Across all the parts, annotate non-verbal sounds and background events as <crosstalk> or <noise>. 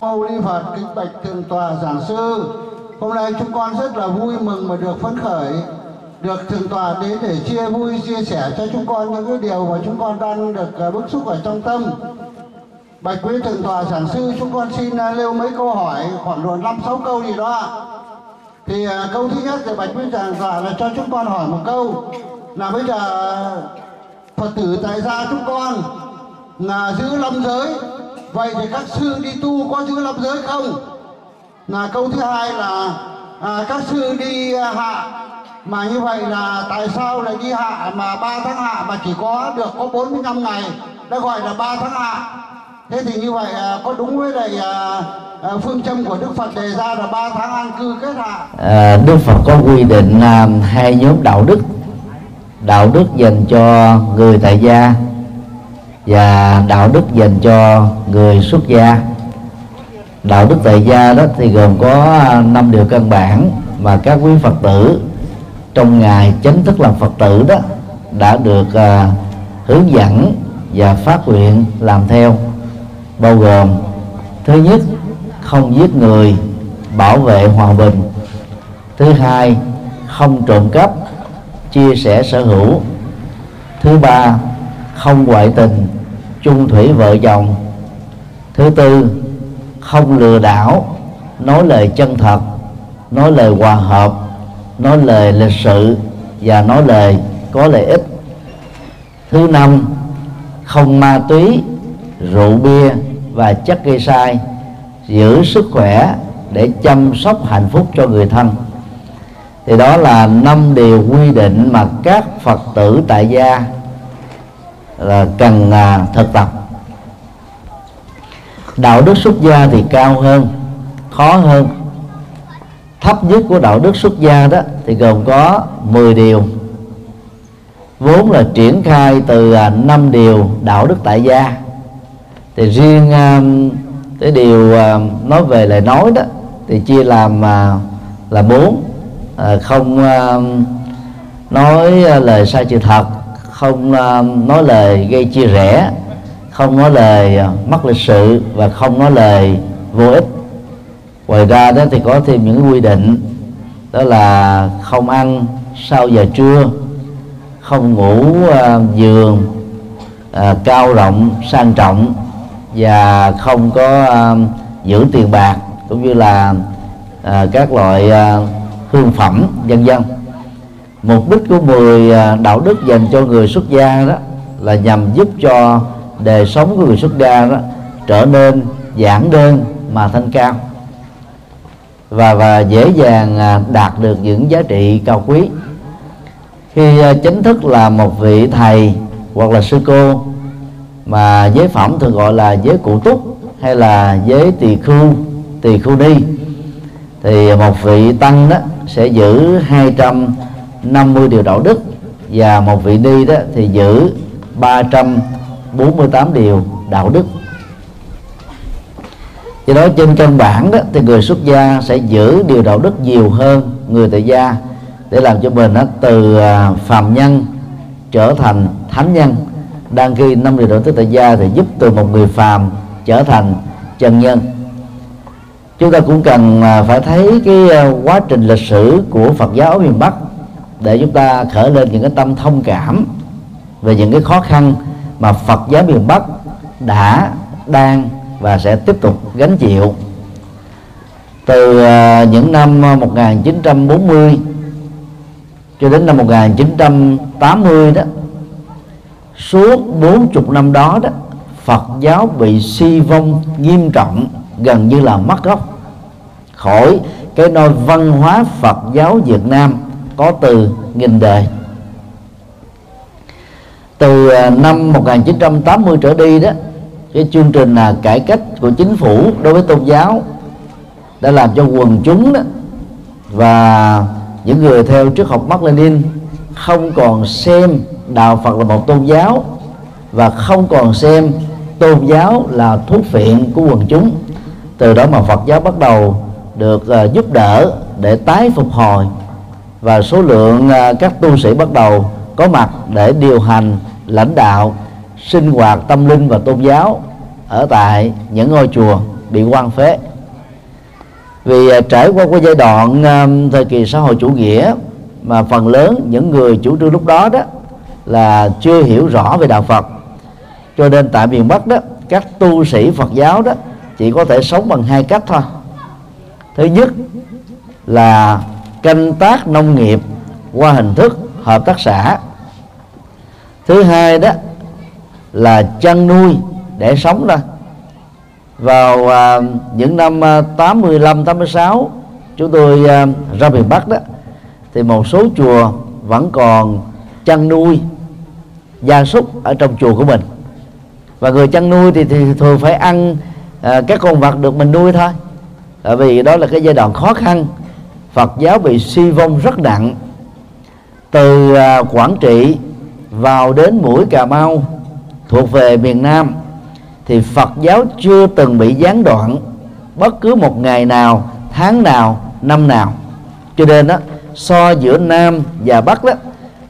Mâu Ni Phật kính bạch thượng tọa giảng sư. Hôm nay chúng con rất là vui mừng và được phấn khởi, được thượng tọa đến để chia vui, chia sẻ cho chúng con những cái điều mà chúng con đang được à, bức xúc ở trong tâm. Bạch quý thượng tọa giảng sư, chúng con xin à, nêu mấy câu hỏi, khoảng độ năm, sáu câu gì đó ạ. Thì à, câu thứ nhất thì bạch quý giảng giả là cho chúng con hỏi một câu là bây giờ Phật tử tại gia chúng con là giữ lâm giới vậy thì các sư đi tu có giữ lâm giới không? Là câu thứ hai là à, các sư đi à, hạ. Mà như vậy là tại sao lại đi hạ mà 3 tháng hạ mà chỉ có được có 45 ngày? Đã gọi là 3 tháng hạ. Thế thì như vậy à, có đúng với lại à, à, phương châm của Đức Phật đề ra là 3 tháng an cư kết hạ? À, Đức Phật có quy định à, hai nhóm đạo đức. Đạo đức dành cho người tại gia và đạo đức dành cho người xuất gia. Đạo đức tại gia đó thì gồm có à, năm điều căn bản mà các quý phật tử trong ngày chính thức làm phật tử đó đã được uh, hướng dẫn và phát nguyện làm theo bao gồm thứ nhất không giết người bảo vệ hòa bình. Thứ hai không trộm cắp chia sẻ sở hữu. Thứ ba không ngoại tình chung thủy vợ chồng. Thứ tư, không lừa đảo, nói lời chân thật, nói lời hòa hợp, nói lời lịch sự và nói lời có lợi ích. Thứ năm, không ma túy, rượu bia và chất gây sai, giữ sức khỏe để chăm sóc hạnh phúc cho người thân. Thì đó là năm điều quy định mà các phật tử tại gia là cần à, thực tập. Đạo đức xuất gia thì cao hơn khó hơn. Thấp nhất của đạo đức xuất gia đó thì gồm có 10 điều. Vốn là triển khai từ à, năm điều đạo đức tại gia. Thì riêng à, cái điều à, nói về lời nói đó thì chia làm à, là bốn. À, không à, nói à, lời sai sự thật không ờ, nói lời gây chia rẽ không nói lời ờ, mất lịch sự và không nói lời vô ích. Ngoài ra đó thì có thêm những quy định đó là không ăn sau giờ trưa không ngủ ờ, giường à, cao rộng sang trọng và không có à, giữ tiền bạc cũng như là à, các loại à, hương phẩm vân vân mục đích của 10 à, đạo đức dành cho người xuất gia đó là nhằm giúp cho đời sống của người xuất gia đó trở nên giản đơn mà thanh cao. Và và dễ dàng à, đạt được những giá trị cao quý. Khi à, chính thức là một vị thầy hoặc là sư cô mà giới phẩm thường gọi là giới cụ túc hay là giới tỳ khưu tỳ khưu ni, thì một vị tăng đó sẽ giữ 250 điều đạo đức và một vị ni đó thì giữ 348 điều đạo đức. Do đó trên căn bản đó thì người xuất gia sẽ giữ điều đạo đức nhiều hơn người tại gia để làm cho mình đó, từ à, phàm nhân trở thành thánh nhân. Đang khi năm điều đạo đức tại gia thì giúp từ một người phàm trở thành chân nhân. Chúng ta cũng cần à, phải thấy cái à, quá trình lịch sử của Phật giáo ở miền Bắc để chúng ta khởi lên những cái tâm thông cảm về những cái khó khăn mà Phật giáo miền Bắc đã, đang và sẽ tiếp tục gánh chịu. Từ à, những năm 1940 cho đến năm 1980 đó, suốt 40 năm đó đó, Phật giáo bị suy vong nghiêm trọng gần như là mất gốc khỏi cái nôi văn hóa Phật giáo Việt Nam có từ nghìn đời từ à, năm 1980 trở đi đó cái chương trình là cải cách của chính phủ đối với tôn giáo đã làm cho quần chúng đó và những người theo trước học Mark Lenin không còn xem đạo Phật là một tôn giáo và không còn xem tôn giáo là thuốc phiện của quần chúng. Từ đó mà Phật giáo bắt đầu được uh, giúp đỡ để tái phục hồi và số lượng à, các tu sĩ bắt đầu có mặt để điều hành, lãnh đạo, sinh hoạt tâm linh và tôn giáo ở tại những ngôi chùa bị quan phế. Vì à, trải qua cái giai đoạn à, thời kỳ xã hội chủ nghĩa mà phần lớn những người chủ trương lúc đó đó là chưa hiểu rõ về đạo Phật. Cho nên tại miền Bắc đó, các tu sĩ Phật giáo đó chỉ có thể sống bằng hai cách thôi. Thứ nhất là canh tác nông nghiệp qua hình thức hợp tác xã. Thứ hai đó là chăn nuôi để sống đó. Vào à, những năm à, 85 86 chúng tôi à, ra miền Bắc đó thì một số chùa vẫn còn chăn nuôi gia súc ở trong chùa của mình. Và người chăn nuôi thì, thì thường phải ăn à, các con vật được mình nuôi thôi. Tại vì đó là cái giai đoạn khó khăn Phật giáo bị suy vong rất nặng. Từ à, Quảng Trị vào đến mũi Cà Mau thuộc về miền Nam thì Phật giáo chưa từng bị gián đoạn bất cứ một ngày nào, tháng nào, năm nào. Cho nên đó so giữa Nam và Bắc đó,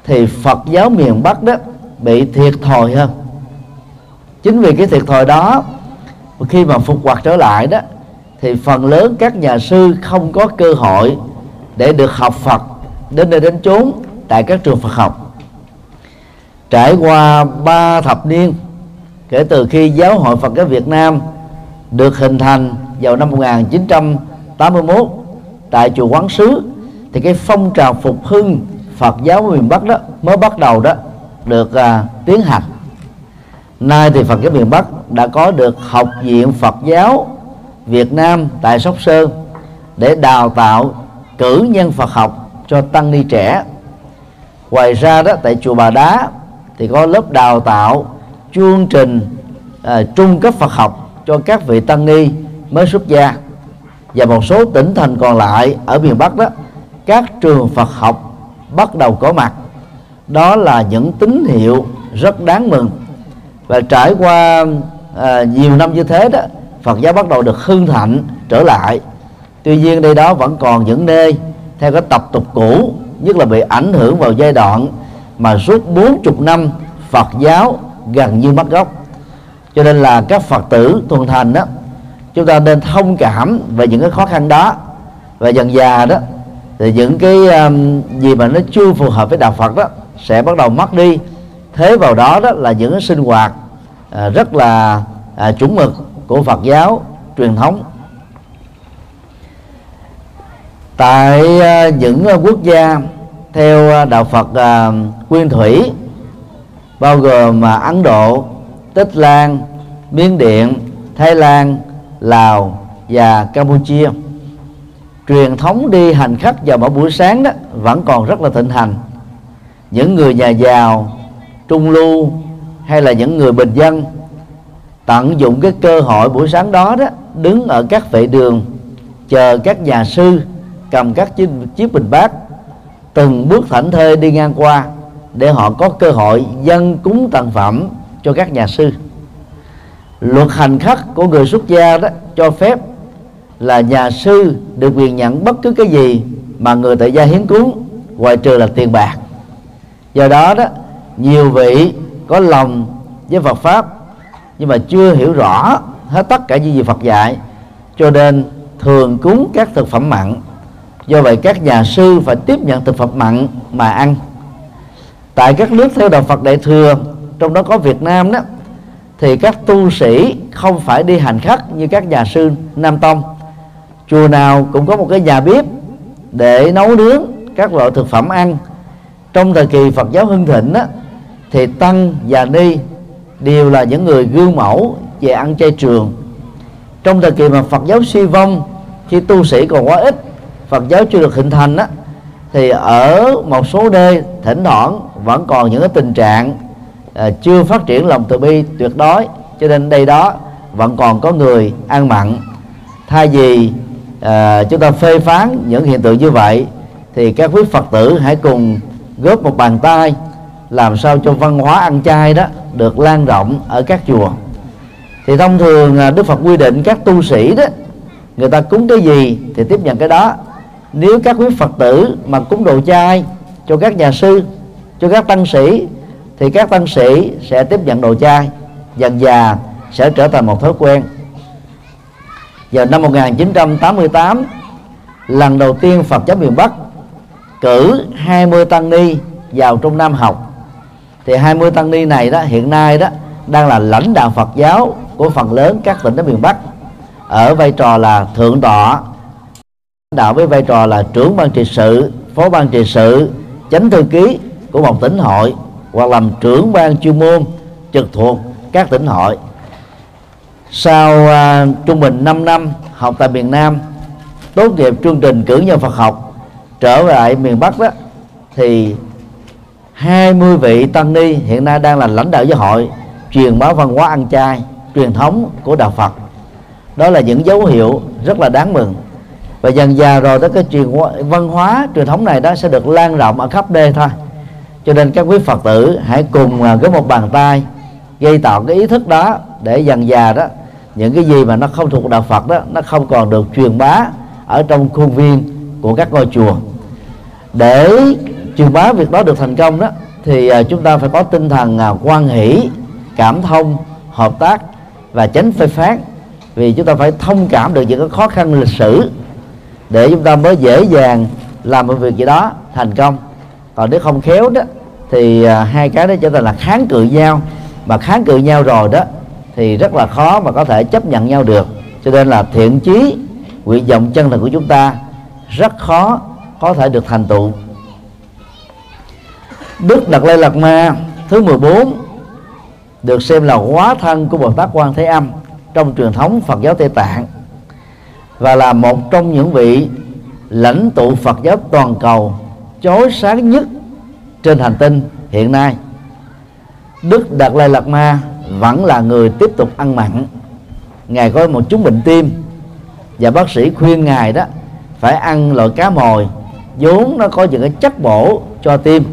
thì Phật giáo miền Bắc đó bị thiệt thòi hơn. Chính vì cái thiệt thòi đó, khi mà phục hoạt trở lại đó, thì phần lớn các nhà sư không có cơ hội để được học Phật đến nơi đến chốn tại các trường Phật học. Trải qua ba thập niên kể từ khi giáo hội Phật giáo Việt Nam được hình thành vào năm 1981 tại chùa Quán Sứ thì cái phong trào phục hưng Phật giáo miền Bắc đó mới bắt đầu đó được à, tiến hành. Nay thì Phật giáo miền Bắc đã có được học viện Phật giáo Việt Nam tại Sóc Sơn để đào tạo cử nhân Phật học cho tăng ni trẻ. Ngoài ra đó tại chùa Bà Đá thì có lớp đào tạo chương trình à, trung cấp Phật học cho các vị tăng ni mới xuất gia. Và một số tỉnh thành còn lại ở miền Bắc đó các trường Phật học bắt đầu có mặt. Đó là những tín hiệu rất đáng mừng. Và trải qua à, nhiều năm như thế đó Phật giáo bắt đầu được hưng thạnh trở lại tuy nhiên đây đó vẫn còn những nơi theo cái tập tục cũ nhất là bị ảnh hưởng vào giai đoạn mà suốt 40 năm Phật giáo gần như mất gốc. Cho nên là các Phật tử thuần thành đó chúng ta nên thông cảm về những cái khó khăn đó. Và dần già đó thì những cái um, gì mà nó chưa phù hợp với đạo Phật đó sẽ bắt đầu mất đi. Thế vào đó đó là những cái sinh hoạt à, rất là à, chuẩn mực của Phật giáo truyền thống. Tại à, những à, quốc gia theo à, đạo Phật Nguyên Thủy bao gồm mà Ấn Độ, Tích Lan, Miến Điện, Thái Lan, Lào và Campuchia. Truyền thống đi hành khách vào mỗi buổi sáng đó vẫn còn rất là thịnh hành. Những người nhà giàu trung lưu hay là những người bình dân tận dụng cái cơ hội buổi sáng đó đó đứng ở các vệ đường chờ các nhà sư cầm các chiếc, chiếc bình bát từng bước thảnh thơi đi ngang qua để họ có cơ hội dân cúng tặng phẩm cho các nhà sư. Luật hành khắc của người xuất gia đó cho phép là nhà sư được quyền nhận bất cứ cái gì mà người tại gia hiến cúng ngoài trừ là tiền bạc. Do đó đó nhiều vị có lòng với Phật pháp nhưng mà chưa hiểu rõ hết tất cả những gì Phật dạy cho nên thường cúng các thực phẩm mặn do vậy các nhà sư phải tiếp nhận thực phẩm mặn mà ăn. Tại các nước theo đạo Phật Đại thừa trong đó có Việt Nam đó thì các tu sĩ không phải đi hành khắc như các nhà sư Nam Tông. Chùa nào cũng có một cái nhà bếp để nấu nướng các loại thực phẩm ăn. Trong thời kỳ Phật giáo hưng thịnh đó, thì tăng và ni đều là những người gương mẫu về ăn chay trường. Trong thời kỳ mà Phật giáo suy vong khi tu sĩ còn quá ít Phật giáo chưa được hình thành á thì ở một số nơi thỉnh thoảng vẫn còn những cái tình trạng à, chưa phát triển lòng từ bi tuyệt đối. Cho nên đây đó vẫn còn có người ăn mặn. Thay vì à, chúng ta phê phán những hiện tượng như vậy thì các quý phật tử hãy cùng góp một bàn tay làm sao cho văn hóa ăn chay đó được lan rộng ở các chùa. Thì thông thường à, đức phật quy định các tu sĩ đó người ta cúng cái gì thì tiếp nhận cái đó nếu các quý phật tử mà cúng đồ chay cho các nhà sư, cho các tăng sĩ, thì các tăng sĩ sẽ tiếp nhận đồ chay dần già sẽ trở thành một thói quen. Vào năm 1988 lần đầu tiên Phật giáo miền Bắc cử 20 tăng ni vào trong Nam học. Thì 20 tăng ni này đó, hiện nay đó, đang là lãnh đạo Phật giáo của phần lớn các tỉnh ở miền Bắc. Ở vai trò là thượng tọa đạo với vai trò là trưởng ban trị sự phó ban trị sự chánh thư ký của một tỉnh hội hoặc làm trưởng ban chuyên môn trực thuộc các tỉnh hội. Sau uh, trung bình 5 năm học tại miền Nam tốt nghiệp chương trình cử nhân Phật học trở về lại miền Bắc đó thì 20 vị tăng ni hiện nay đang là lãnh đạo giáo hội truyền bá văn hóa ăn chay truyền thống của đạo Phật. Đó là những dấu hiệu rất là đáng mừng và dần già rồi đó cái truyền văn hóa truyền thống này đó sẽ được lan rộng ở khắp nơi thôi. Cho nên các quý phật tử hãy cùng à, với một bàn tay gây tạo cái ý thức đó để dần già đó, những cái gì mà nó không thuộc đạo Phật đó, nó không còn được truyền bá ở trong khuôn viên của các ngôi chùa. Để truyền bá việc đó được thành công đó, thì à, chúng ta phải có tinh thần à, quan hỷ, cảm thông, hợp tác và tránh phê phán. Vì chúng ta phải thông cảm được những cái khó khăn lịch sử để chúng ta mới dễ dàng làm một việc gì đó thành công. Còn nếu không khéo đó, thì à, hai cái đó trở thành là kháng cự nhau. Mà kháng cự nhau rồi đó, thì rất là khó mà có thể chấp nhận nhau được. Cho nên là thiện chí, nguyện vọng chân thành của chúng ta rất khó có thể được thành tựu. Đức Đạt Lai Lạt Ma thứ 14 được xem là hóa thân của Bồ Tát Quan Thế Âm trong truyền thống Phật giáo Tây Tạng và là một trong những vị lãnh tụ Phật giáo toàn cầu chói sáng nhất trên hành tinh hiện nay. Đức Đạt Lai Lạt Ma vẫn là người tiếp tục ăn mặn. Ngài có một chút bệnh tim và bác sĩ khuyên ngài đó phải ăn loại cá mồi vốn nó có những cái chất bổ cho tim.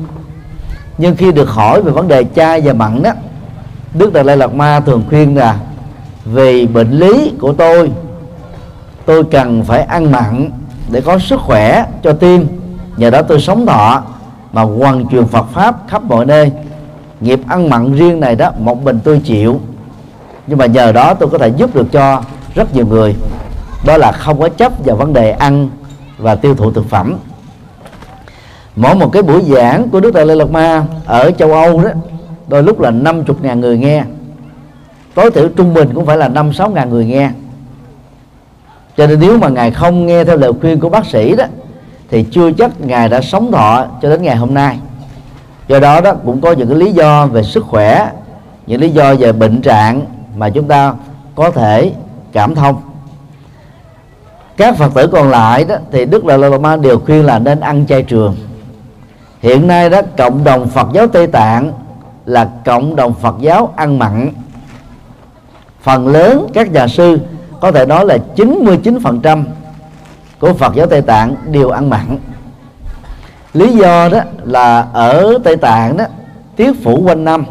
Nhưng khi được hỏi về vấn đề chay và mặn đó, Đức Đạt Lai Lạt Ma thường khuyên là, vì bệnh lý của tôi tôi cần phải ăn mặn để có sức khỏe cho tim. Nhờ đó tôi sống thọ mà hoàn truyền Phật pháp khắp mọi nơi. Nghiệp ăn mặn riêng này đó, một mình tôi chịu. Nhưng mà nhờ đó tôi có thể giúp được cho rất nhiều người. Đó là không có chấp vào vấn đề ăn và tiêu thụ thực phẩm. Mỗi một cái buổi giảng của Đức Đại Lê Lạt Ma ở châu Âu đó, đôi lúc là 50 ngàn người nghe. Tối thiểu trung bình cũng phải là năm sáu ngàn người nghe cho nên nếu mà ngài không nghe theo lời khuyên của bác sĩ đó, thì chưa chắc ngài đã sống thọ cho đến ngày hôm nay. Do đó đó, cũng có những cái lý do về sức khỏe, những lý do về bệnh trạng mà chúng ta có thể cảm thông. Các phật tử còn lại đó, thì đức là lạt ma đều khuyên là nên ăn chay trường. Hiện nay đó, cộng đồng phật giáo tây tạng là cộng đồng phật giáo ăn mặn. Phần lớn các nhà sư có thể nói là 99% của Phật giáo Tây Tạng đều ăn mặn. Lý do đó là ở Tây Tạng đó tiết phủ quanh năm.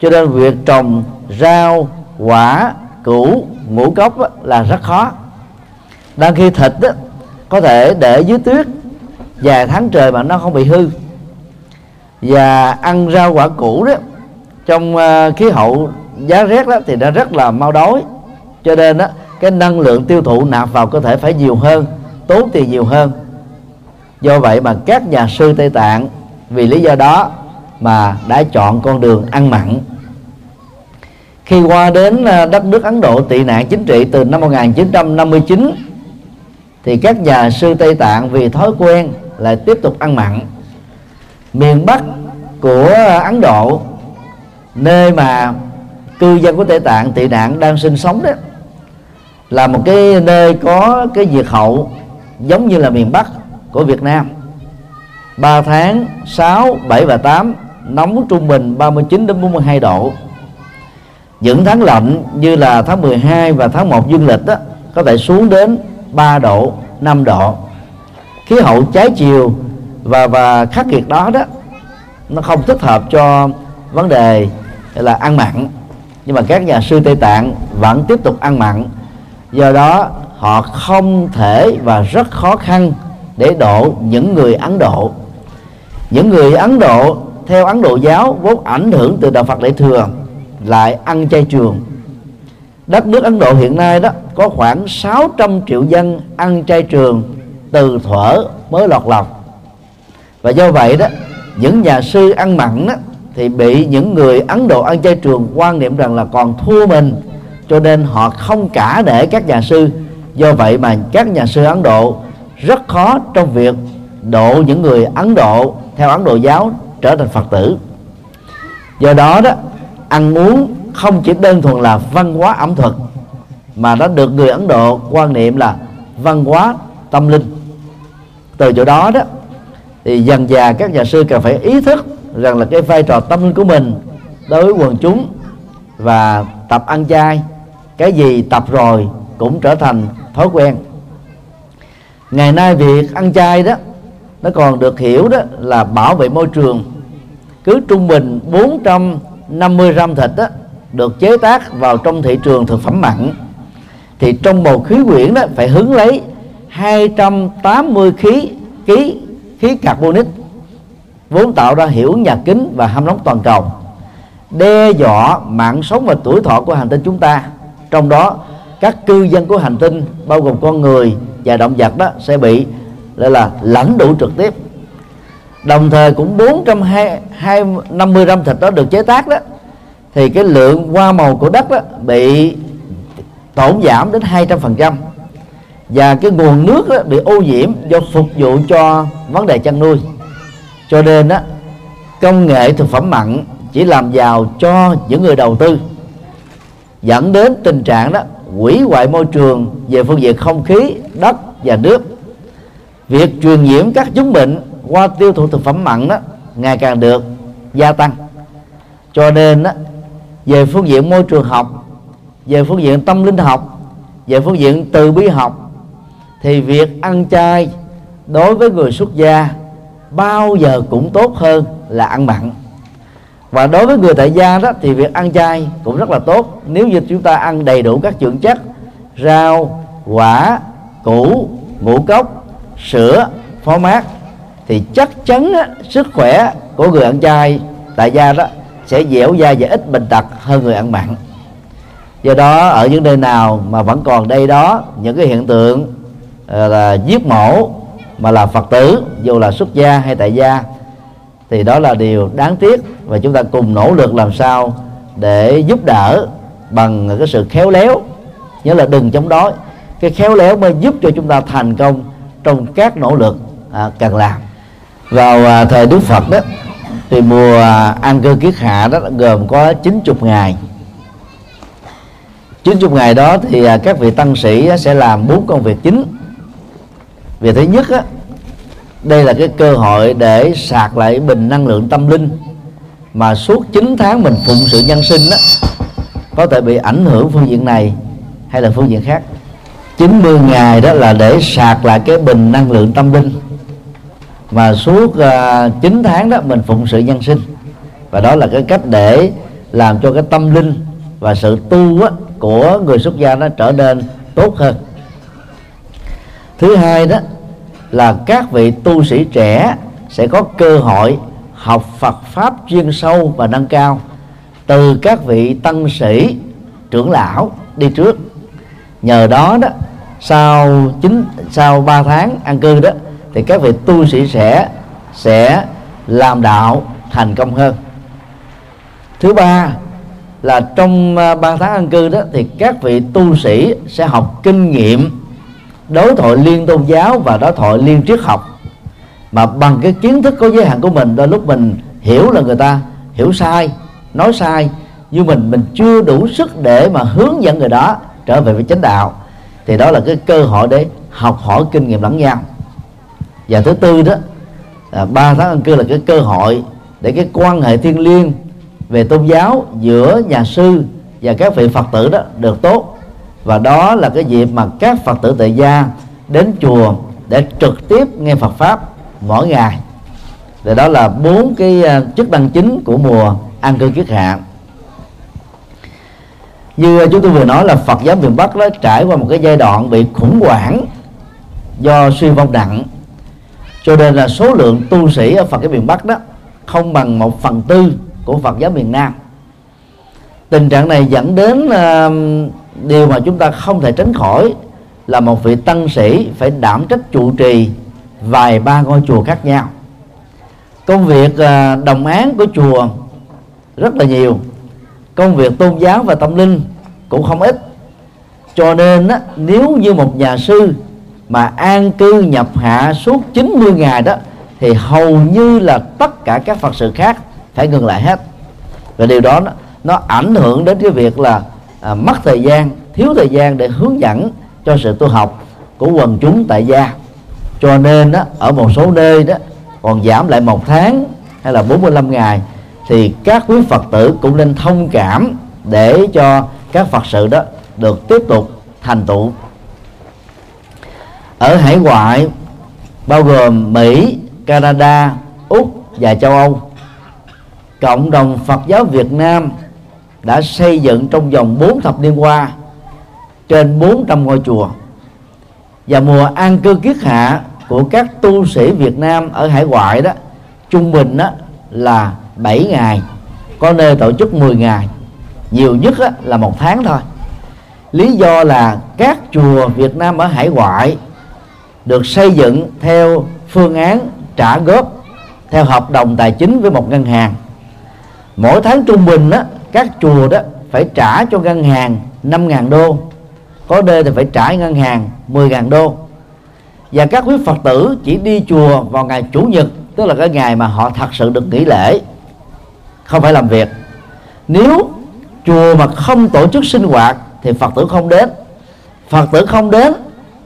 Cho nên việc trồng rau quả củ ngũ cốc đó, là rất khó. Đang khi thịt đó, có thể để dưới tuyết vài tháng trời mà nó không bị hư. Và ăn rau quả củ đó trong ờ, khí hậu giá rét đó thì nó rất là mau đói cho nên á, cái năng lượng tiêu thụ nạp vào cơ thể phải nhiều hơn, tốn tiền nhiều hơn. Do vậy mà các nhà sư tây tạng, vì lý do đó mà đã chọn con đường ăn mặn. Khi qua đến à, đất nước Ấn Độ tị nạn chính trị từ năm 1959 thì các nhà sư Tây Tạng vì thói quen lại tiếp tục ăn mặn. Miền Bắc của Ấn Độ, nơi mà cư dân của Tây Tạng tị nạn đang sinh sống đó là một cái nơi có cái diệt hậu giống như là miền Bắc của Việt Nam. 3 tháng 6, 7 và 8 nóng trung bình 39 đến 42 độ. Những tháng lạnh như là tháng 12 và tháng 1 dương lịch đó có thể xuống đến 3 độ 5 độ. Khí hậu trái chiều và và khắc nghiệt đó đó nó không thích hợp cho vấn đề là ăn mặn. Nhưng mà các nhà sư Tây Tạng vẫn tiếp tục ăn mặn do đó, họ không thể và rất khó khăn để độ những người Ấn Độ. Những người Ấn Độ, theo Ấn Độ giáo, vốn ảnh hưởng từ đạo Phật Đại thừa, lại ăn chay trường. Đất nước Ấn Độ hiện nay đó, có khoảng 600 triệu dân ăn chay trường từ thuở mới lọt lòng và do vậy đó, những nhà sư ăn mặn đó, thì bị những người Ấn Độ ăn chay trường quan niệm rằng là còn thua mình cho nên họ không cả để các nhà sư. Do vậy mà các nhà sư Ấn Độ rất khó trong việc độ những người Ấn Độ, theo Ấn Độ giáo, trở thành Phật tử. Do đó đó, ăn uống không chỉ đơn thuần là văn hóa ẩm thực, mà nó được người Ấn Độ quan niệm là văn hóa tâm linh. Từ chỗ đó đó, thì dần dà các nhà sư cần phải ý thức rằng là cái vai trò tâm linh của mình đối với quần chúng và tập ăn chay cái gì tập rồi cũng trở thành thói quen. Ngày nay việc ăn chay đó, nó còn được hiểu đó là bảo vệ môi trường. Cứ trung bình 450 gram thịt đó được chế tác vào trong thị trường thực phẩm mặn, thì trong một khí quyển đó phải hứng lấy 280 khí khí khí carbonic, vốn tạo ra hiểu nhà kính và hâm nóng toàn cầu, đe dọa mạng sống và tuổi thọ của hành tinh chúng ta trong đó, các cư dân của hành tinh, bao gồm con người và động vật đó, sẽ bị, gọi là, lãnh đủ trực tiếp. Đồng thời cũng 450 gram thịt đó được chế tác đó, thì cái lượng hoa màu của đất đó bị tổn giảm đến 200% và cái nguồn nước đó bị ô nhiễm do phục vụ cho vấn đề chăn nuôi. Cho nên đó công nghệ thực phẩm mặn chỉ làm giàu cho những người đầu tư dẫn đến tình trạng đó, hủy hoại môi trường về phương diện không khí, đất và nước. Việc truyền nhiễm các chứng bệnh qua tiêu thụ thực phẩm mặn đó ngày càng được gia tăng. Cho nên đó, về phương diện môi trường học, về phương diện tâm linh học, về phương diện từ bi học, thì việc ăn chay đối với người xuất gia bao giờ cũng tốt hơn là ăn mặn và đối với người tại gia đó thì việc ăn chay cũng rất là tốt. Nếu như chúng ta ăn đầy đủ các dưỡng chất rau quả củ ngũ cốc sữa phó mát thì chắc chắn á, sức khỏe của người ăn chay tại gia đó sẽ dẻo dai và ít bệnh tật hơn người ăn mặn. Do đó ở những nơi nào mà vẫn còn đây đó những cái hiện tượng ờ, là giết mổ mà là phật tử dù là xuất gia hay tại gia thì đó là điều đáng tiếc và chúng ta cùng nỗ lực làm sao để giúp đỡ bằng cái sự khéo léo. Nhớ là đừng chống đối. Cái khéo léo mới giúp cho chúng ta thành công trong các nỗ lực à, cần làm. Vào à, thời Đức Phật đó thì mùa à, an cư kiết hạ đó gồm có 90 ngày. 90 ngày đó thì à, các vị tăng sĩ sẽ làm bốn công việc chính. Việc thứ nhất á, đây là cái cơ hội để sạc lại bình năng lượng tâm linh mà suốt 9 tháng mình phụng sự nhân sinh đó có thể bị ảnh hưởng phương diện này hay là phương diện khác. 90 ngày đó là để sạc lại cái bình năng lượng tâm linh mà suốt à, uh, 9 tháng đó mình phụng sự nhân sinh. Và đó là cái cách để làm cho cái tâm linh và sự tu á, của người xuất gia nó trở nên tốt hơn. Thứ hai đó là các vị tu sĩ trẻ sẽ có cơ hội học Phật pháp chuyên sâu và nâng cao. Từ các vị tăng sĩ trưởng lão đi trước. Nhờ đó đó sau chín sau 3 tháng an cư đó thì các vị tu sĩ sẽ sẽ làm đạo thành công hơn. Thứ ba là trong à, ba tháng an cư đó thì các vị tu sĩ sẽ học kinh nghiệm đối thoại liên tôn giáo và đối thoại liên triết học. Mà bằng cái kiến thức có giới hạn của mình, đôi lúc mình hiểu là người ta hiểu sai, nói sai, nhưng mình mình chưa đủ sức để mà hướng dẫn người đó trở về với chánh đạo, thì đó là cái cơ hội để học hỏi kinh nghiệm lẫn nhau. Và thứ tư đó à, ba tháng ăn cư là cái cơ hội để cái quan hệ thiên liêng về tôn giáo giữa nhà sư và các vị phật tử đó được tốt và đó là cái dịp mà các phật tử tại gia đến chùa để trực tiếp nghe Phật pháp mỗi ngày. Thì đó là bốn cái à, chức năng chính của mùa an cư kiết hạ. Như chúng tôi vừa nói là Phật giáo miền Bắc đó trải qua một cái giai đoạn bị khủng hoảng do suy vong nặng. Cho nên là số lượng tu sĩ ở Phật giáo miền Bắc đó không bằng một phần tư của Phật giáo miền Nam. Tình trạng này dẫn đến uh, điều mà chúng ta không thể tránh khỏi là một vị tăng sĩ phải đảm trách trụ trì vài ba ngôi chùa khác nhau. Công việc à, đồng án của chùa rất là nhiều. Công việc tôn giáo và tâm linh cũng không ít. Cho nên á, nếu như một nhà sư mà an cư nhập hạ suốt 90 ngày đó thì hầu như là tất cả các phật sự khác phải ngừng lại hết. Và điều đó nó, nó ảnh hưởng đến cái việc là à, mất thời gian thiếu thời gian để hướng dẫn cho sự tu học của quần chúng tại gia. Cho nên đó, ở một số nơi đó còn giảm lại một tháng hay là 45 ngày thì các quý Phật tử cũng nên thông cảm để cho các Phật sự đó được tiếp tục thành tựu. Ở hải ngoại bao gồm Mỹ, Canada, Úc và châu Âu cộng đồng Phật giáo Việt Nam đã xây dựng trong vòng 4 thập niên qua trên 400 ngôi chùa. Và mùa an cư kiết hạ của các tu sĩ Việt Nam ở hải ngoại đó trung bình đó là 7 ngày có nơi tổ chức 10 ngày. Nhiều nhất đó, là một tháng thôi. Lý do là các chùa Việt Nam ở hải ngoại được xây dựng theo phương án trả góp theo hợp đồng tài chính với một ngân hàng. Mỗi tháng trung bình đó, các chùa đó phải trả cho ngân hàng 5.000 đô. Có đê thì phải trả ngân hàng 10.000 đô. Và các quý Phật tử chỉ đi chùa vào ngày chủ nhật, tức là cái ngày mà họ thật sự được nghỉ lễ. Không phải làm việc. Nếu chùa mà không tổ chức sinh hoạt thì Phật tử không đến. Phật tử không đến,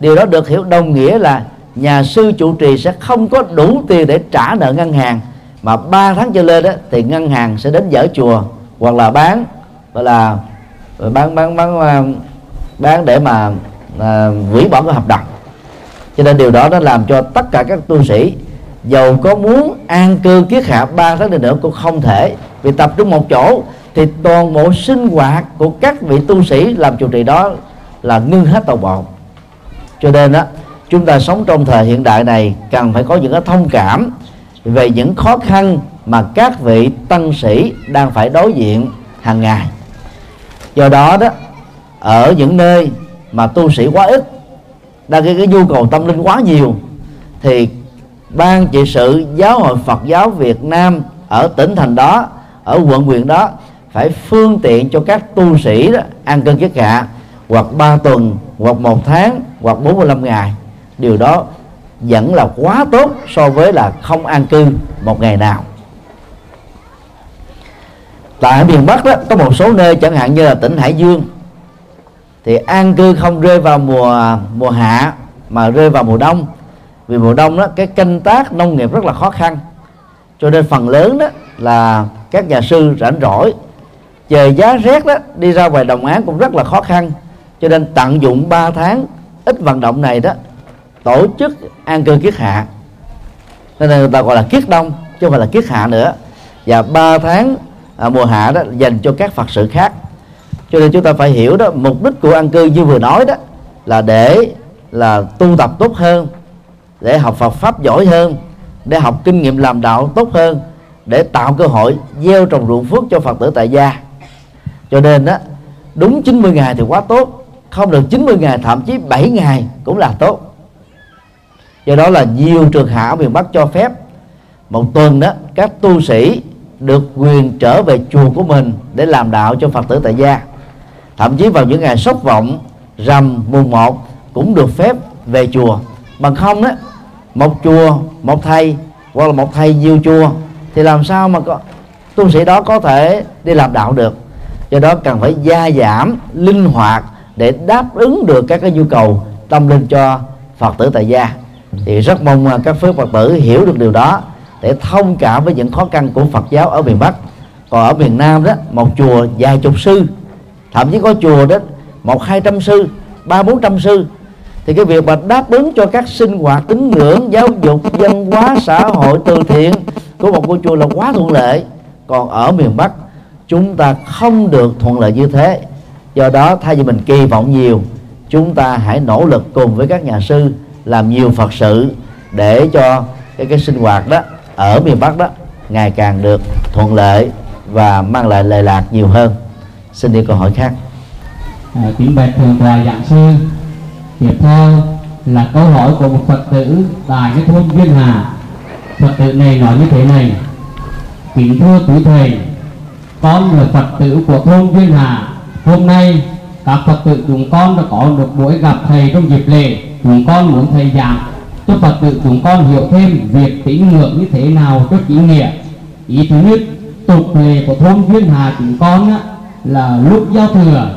điều đó được hiểu đồng nghĩa là nhà sư chủ trì sẽ không có đủ tiền để trả nợ ngân hàng, mà 3 tháng trở lên đó thì ngân hàng sẽ đến dở chùa hoặc là bán gọi là ờ, bán bán bán ờ, bán để mà à, hủy bỏ cái hợp đồng. Cho nên điều đó nó làm cho tất cả các tu sĩ dầu có muốn an cư kiết hạ ba tháng nữa cũng không thể vì tập trung một chỗ thì toàn bộ sinh hoạt của các vị tu sĩ làm chủ trì đó là ngưng hết toàn bộ. Cho nên đó chúng ta sống trong thời hiện đại này cần phải có những cái thông cảm về những khó khăn mà các vị tăng sĩ đang phải đối diện hàng ngày. Do đó đó ở những nơi mà tu sĩ quá ít đang cái, cái nhu cầu tâm linh quá nhiều thì ban trị sự giáo hội Phật giáo Việt Nam ở tỉnh thành đó ở quận huyện đó phải phương tiện cho các tu sĩ đó ăn cơm chất hạ hoặc 3 tuần hoặc một tháng hoặc 45 ngày. Điều đó vẫn là quá tốt so với là không an cư một ngày nào tại miền Bắc đó, có một số nơi chẳng hạn như là tỉnh Hải Dương. Thì an cư không rơi vào mùa mùa hạ, mà rơi vào mùa đông. Vì mùa đông đó, cái canh tác nông nghiệp rất là khó khăn. Cho nên phần lớn đó là các nhà sư rảnh rỗi trời giá rét đó, đi ra ngoài đồng án cũng rất là khó khăn. Cho nên tận dụng 3 tháng ít vận động này đó, tổ chức an cư kiết hạ. Nên là người ta gọi là kiết đông, chứ không phải là kiết hạ nữa. Và 3 tháng à, mùa hạ đó dành cho các phật sự khác. Cho nên chúng ta phải hiểu đó mục đích của an cư như vừa nói đó là để là tu tập tốt hơn để học Phật pháp giỏi hơn để học kinh nghiệm làm đạo tốt hơn để tạo cơ hội gieo trồng ruộng phước cho Phật tử tại gia. Cho nên đó đúng 90 ngày thì quá tốt không được 90 ngày thậm chí 7 ngày cũng là tốt. Do đó là nhiều trường hạ ở miền Bắc cho phép. Một tuần đó các tu sĩ được quyền trở về chùa của mình để làm đạo cho Phật tử tại gia. Thậm chí vào những ngày sốc vọng, rằm, mùng một cũng được phép về chùa. Bằng không đó một chùa, một thầy hoặc là một thầy nhiều chùa thì làm sao mà có, tu sĩ đó có thể đi làm đạo được. Do đó cần phải gia giảm linh hoạt để đáp ứng được các cái nhu cầu tâm linh cho phật tử tại gia. Thì rất mong à, các phước phật tử hiểu được điều đó để thông cảm với những khó khăn của phật giáo ở miền bắc. Còn ở miền nam đó, một chùa vài chục sư, thậm chí có chùa đó một hai trăm sư, ba bốn trăm sư. Thì cái việc mà đáp ứng cho các sinh hoạt tín ngưỡng, giáo dục, văn hóa, xã hội từ thiện của một ngôi chùa là quá thuận lợi. Còn ở miền bắc, chúng ta không được thuận lợi như thế. Do đó, thay vì mình kỳ vọng nhiều, chúng ta hãy nỗ lực cùng với các nhà sư làm nhiều phật sự để cho cái cái sinh hoạt đó ở miền bắc đó ngày càng được thuận lợi và mang lại lệ lạc nhiều hơn. Xin đi câu hỏi khác. À, kính bạch thượng tọa giảng sư. Tiếp theo là câu hỏi của một phật tử tại cái thôn duyên hà. Phật tử này nói như thế này. Kính thưa quý thầy con là phật tử của thôn duyên hà. Hôm nay các phật tử chúng con đã có được buổi gặp thầy trong dịp lễ. Chúng con muốn thầy giảng cho phật tử chúng con hiểu thêm việc tín ngưỡng như thế nào cho chính nghĩa. Ý thứ nhất tục lệ của thôn duyên hà chúng con á, là lúc giao thừa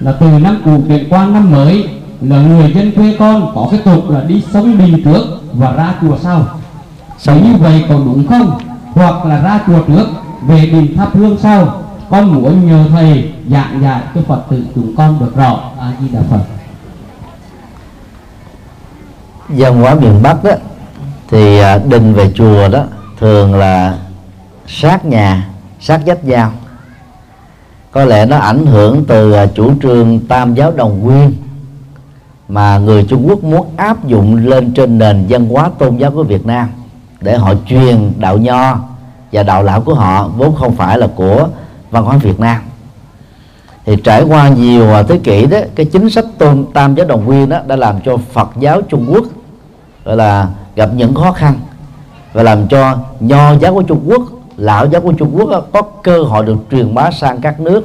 là từ năm cũ chuyển qua năm mới là người dân quê con có cái tục là đi sống đình trước và ra chùa sau. Vậy như vậy có đúng không? Hoặc là ra chùa trước về đình thắp hương sau. Con muốn nhờ thầy giảng dạy cho phật tử chúng con được rõ. A di đà phật văn hóa miền bắc đó thì à, đình về chùa đó thường là sát nhà, sát vách nhau. Có lẽ nó ảnh hưởng từ à, chủ trương tam giáo đồng nguyên mà người Trung Quốc muốn áp dụng lên trên nền văn hóa tôn giáo của Việt Nam để họ truyền đạo nho và đạo lão của họ, vốn không phải là của văn hóa Việt Nam. Thì trải qua nhiều à, thế kỷ đó, cái chính sách tôn tam giáo đồng nguyên đó đã làm cho Phật giáo Trung Quốc gọi là gặp những khó khăn và làm cho nho giáo của Trung Quốc, lão giáo của Trung Quốc có cơ hội được truyền bá sang các nước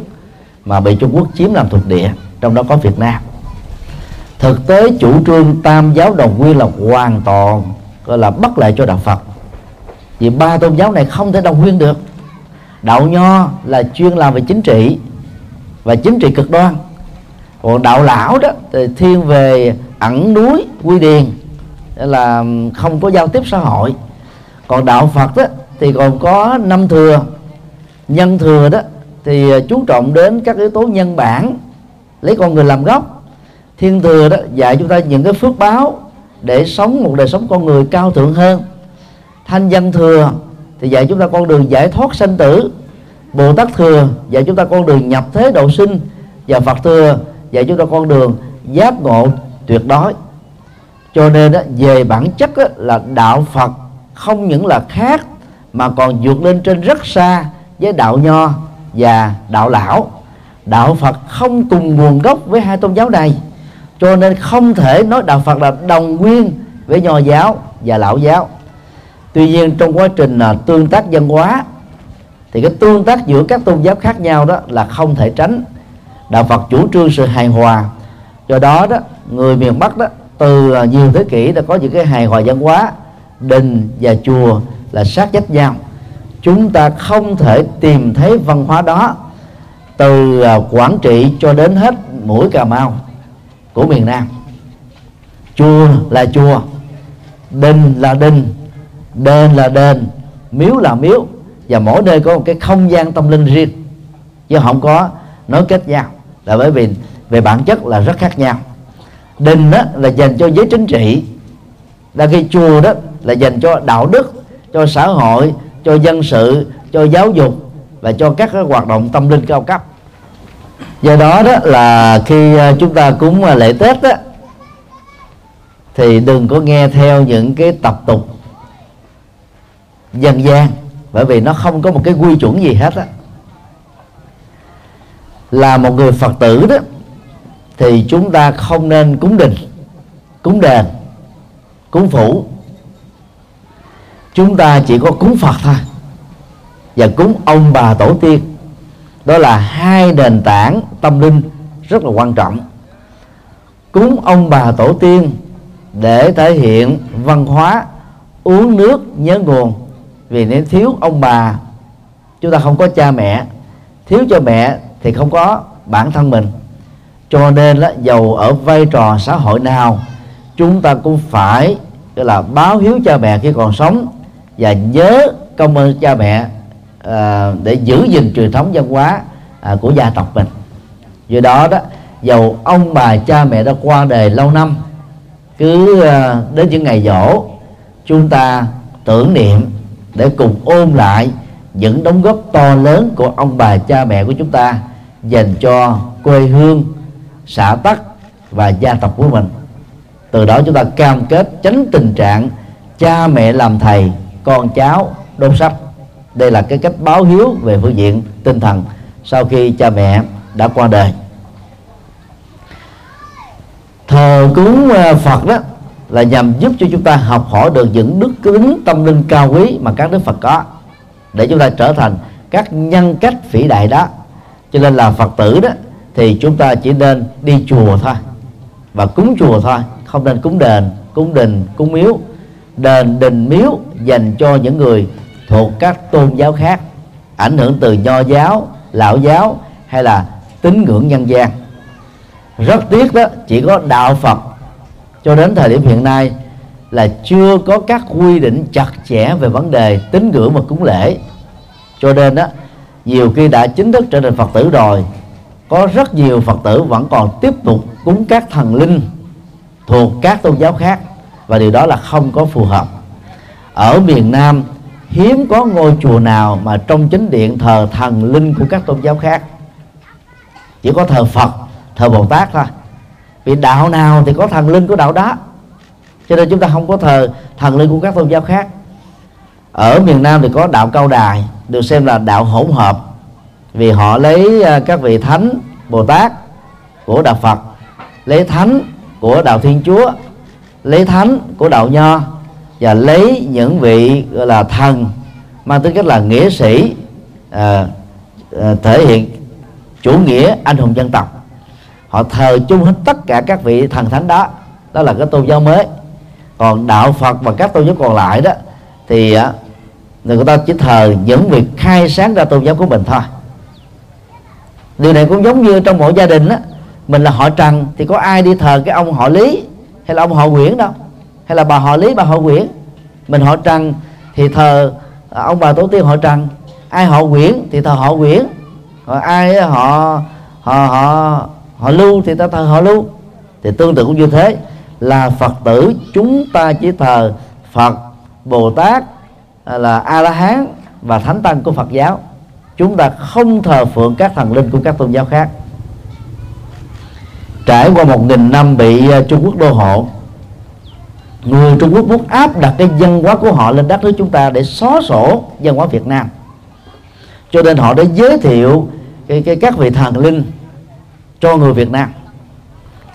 mà bị Trung Quốc chiếm làm thuộc địa, trong đó có Việt Nam. Thực tế, chủ trương tam giáo đồng nguyên là hoàn toàn, gọi là bất lợi cho đạo Phật. Vì ba tôn giáo này không thể đồng nguyên được. Đạo nho là chuyên làm về chính trị và chính trị cực đoan. Còn đạo lão đó thì thiên về ẩn núi, quy điền là không có giao tiếp xã hội. Còn đạo phật đó thì còn có năm thừa. Nhân thừa đó, thì à, chú trọng đến các yếu tố nhân bản, lấy con người làm gốc. Thiên thừa đó, dạy chúng ta những cái phước báo để sống một đời sống con người cao thượng hơn. Thanh văn thừa, thì dạy chúng ta con đường giải thoát sanh tử. Bồ tát thừa, dạy chúng ta con đường nhập thế độ sinh. Và phật thừa, dạy chúng ta con đường giác ngộ tuyệt đối cho nên đó, về bản chất đó, là đạo phật không những là khác mà còn vượt lên trên rất xa với đạo nho và đạo lão. Đạo phật không cùng nguồn gốc với hai tôn giáo này cho nên không thể nói đạo phật là đồng nguyên với nho giáo và lão giáo. Tuy nhiên trong quá trình là tương tác văn hóa thì cái tương tác giữa các tôn giáo khác nhau đó là không thể tránh. Đạo phật chủ trương sự hài hòa. Do đó đó người miền bắc đó từ nhiều thế kỷ đã có những cái hài hòa văn hóa, đình và chùa là sát vách nhau. Chúng ta không thể tìm thấy văn hóa đó từ à, quảng trị cho đến hết mũi cà mau của miền nam. Chùa là chùa, đình là đình, đền là đền, miếu là miếu, và mỗi nơi có một cái không gian tâm linh riêng. Chứ không có nối kết nhau. Là bởi vì về bản chất là rất khác nhau đình đó là dành cho giới chính trị. Là khi chùa đó, là dành cho đạo đức, cho xã hội, cho dân sự, cho giáo dục và cho các cái hoạt động tâm linh cao cấp. Do đó đó là khi à, chúng ta cúng à, lễ tết đó thì đừng có nghe theo những cái tập tục dân gian, bởi vì nó không có một cái quy chuẩn gì hết á. Là một người phật tử đó thì chúng ta không nên cúng đình, cúng đền, cúng phủ. Chúng ta chỉ có cúng phật thôi và cúng ông bà tổ tiên. Đó là hai nền tảng tâm linh rất là quan trọng. Cúng ông bà tổ tiên để thể hiện văn hóa, uống nước, nhớ nguồn. Vì nếu thiếu ông bà, chúng ta không có cha mẹ. Thiếu cho mẹ thì không có bản thân mình cho nên là dầu ở vai trò xã hội nào chúng ta cũng phải tức là báo hiếu cha mẹ khi còn sống và nhớ công ơn cha mẹ à, để giữ gìn truyền thống văn hóa à, của gia tộc mình. Do đó đó dầu ông bà cha mẹ đã qua đời lâu năm cứ à, đến những ngày dỗ chúng ta tưởng niệm để cùng ôn lại những đóng góp to lớn của ông bà cha mẹ của chúng ta dành cho quê hương xã tắc và gia tộc của mình. Từ đó chúng ta cam kết tránh tình trạng cha mẹ làm thầy, con cháu đốt sách đây là cái cách báo hiếu về phương diện tinh thần sau khi cha mẹ đã qua đời. Thờ cúng ờ, phật đó là nhằm giúp cho chúng ta học hỏi được những đức tính tâm linh cao quý mà các đức phật có, để chúng ta trở thành các nhân cách vĩ đại đó. Cho nên là phật tử đó thì chúng ta chỉ nên đi chùa thôi. Và cúng chùa thôi, không nên cúng đền, cúng đình, cúng miếu. Đền, đình, miếu dành cho những người thuộc các tôn giáo khác, ảnh hưởng từ nho giáo, lão giáo hay là tín ngưỡng nhân gian. Rất tiếc đó, chỉ có đạo phật cho đến thời điểm hiện nay là chưa có các quy định chặt chẽ về vấn đề tín ngưỡng và cúng lễ. Cho nên đó, nhiều khi đã chính thức trở thành phật tử rồi có rất nhiều phật tử vẫn còn tiếp tục cúng các thần linh thuộc các tôn giáo khác và điều đó là không có phù hợp. Ở miền nam, hiếm có ngôi chùa nào mà trong chính điện thờ thần linh của các tôn giáo khác. Chỉ có thờ phật, thờ bồ tát thôi. Vì đạo nào thì có thần linh của đạo đó. Cho nên chúng ta không có thờ thần linh của các tôn giáo khác. Ở miền nam thì có đạo cao đài, được xem là đạo hỗn hợp vì họ lấy à, các vị thánh bồ tát của đạo phật lấy thánh của đạo thiên chúa lấy thánh của đạo nho và lấy những vị gọi là thần mang tính cách là nghĩa sĩ à, à, thể hiện chủ nghĩa anh hùng dân tộc. Họ thờ chung hết tất cả các vị thần thánh đó. Đó là cái tôn giáo mới. Còn đạo phật và các tôn giáo còn lại đó thì à, người ta chỉ thờ những việc khai sáng ra tôn giáo của mình thôi điều này cũng giống như trong mỗi gia đình á, mình là họ trần thì có ai đi thờ cái ông họ lý, hay là ông họ nguyễn đâu? Hay là bà họ lý, bà họ nguyễn? Mình họ trần thì thờ à, ông bà tổ tiên họ trần. Ai họ nguyễn thì thờ họ nguyễn. Còn ai họ họ họ họ lưu thì ta thờ họ lưu. Thì tương tự cũng như thế, là phật tử chúng ta chỉ thờ phật, bồ tát à, là a la hán và thánh tăng của phật giáo chúng ta không thờ phượng các thần linh của các tôn giáo khác. Trải qua một nghìn năm bị ờ, Trung Quốc đô hộ người Trung Quốc muốn áp đặt cái văn hóa của họ lên đất nước chúng ta để xóa sổ văn hóa Việt Nam. Cho nên họ đã giới thiệu cái, cái các vị thần linh cho người Việt Nam.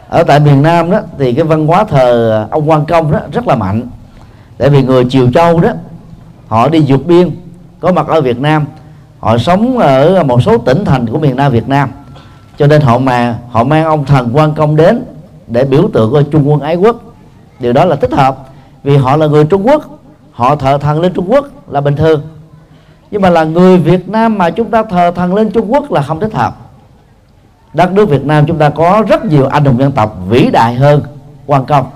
Ở tại miền Nam đó thì cái văn hóa thờ ông quan công đó rất là mạnh. Tại vì người Triều Châu đó họ đi vượt biên có mặt ở Việt Nam họ sống ở một số tỉnh thành của miền Nam Việt Nam. Cho nên họ mà, họ mang ông thần quan công đến để biểu tượng của Trung Quân ái quốc. Điều đó là thích hợp, vì họ là người Trung Quốc, họ thờ thần lên Trung Quốc là bình thường. Nhưng mà là người Việt Nam mà chúng ta thờ thần lên Trung Quốc là không thích hợp. Đất nước Việt Nam chúng ta có rất nhiều anh hùng dân tộc vĩ đại hơn quan công.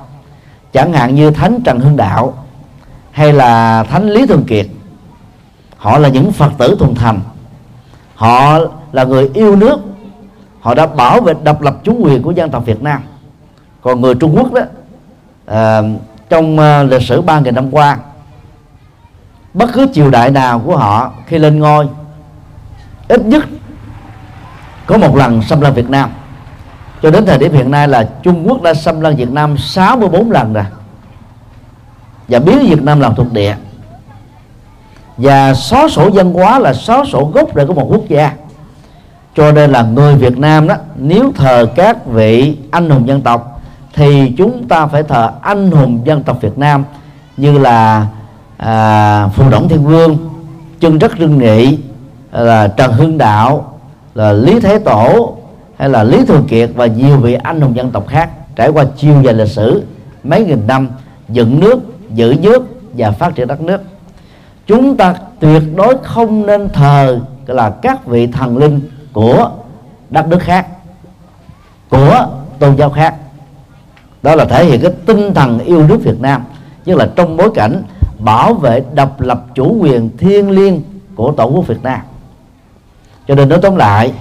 Chẳng hạn như thánh Trần Hưng Đạo hay là thánh Lý Thường Kiệt họ là những Phật tử thuần thành. Họ là người yêu nước. Họ đã bảo vệ độc lập chủ quyền của dân tộc Việt Nam. Còn người Trung Quốc đó à, trong à, lịch sử ba nghìn năm qua bất cứ triều đại nào của họ khi lên ngôi ít nhất có một lần xâm lăng Việt Nam. Cho đến thời điểm hiện nay là Trung Quốc đã xâm lăng Việt Nam 64 lần rồi. Và biến Việt Nam làm thuộc địa và xóa sổ dân hóa là xóa sổ gốc rễ của một quốc gia. Cho nên là người Việt Nam đó nếu thờ các vị anh hùng dân tộc thì chúng ta phải thờ anh hùng dân tộc Việt Nam như là à, Phù Đổng Thiên Vương Chân Rất Rưng Nghị là Trần Hưng Đạo là Lý Thế Tổ hay là Lý Thường Kiệt và nhiều vị anh hùng dân tộc khác trải qua chiều dài lịch sử mấy nghìn năm dựng nước giữ nước và phát triển đất nước chúng ta tuyệt đối không nên thờ là các vị thần linh của đất nước khác, của tôn giáo khác. Đó là thể hiện cái tinh thần yêu nước Việt Nam tức là trong bối cảnh bảo vệ độc lập chủ quyền thiêng liêng của tổ quốc Việt Nam. Cho nên nói tóm lại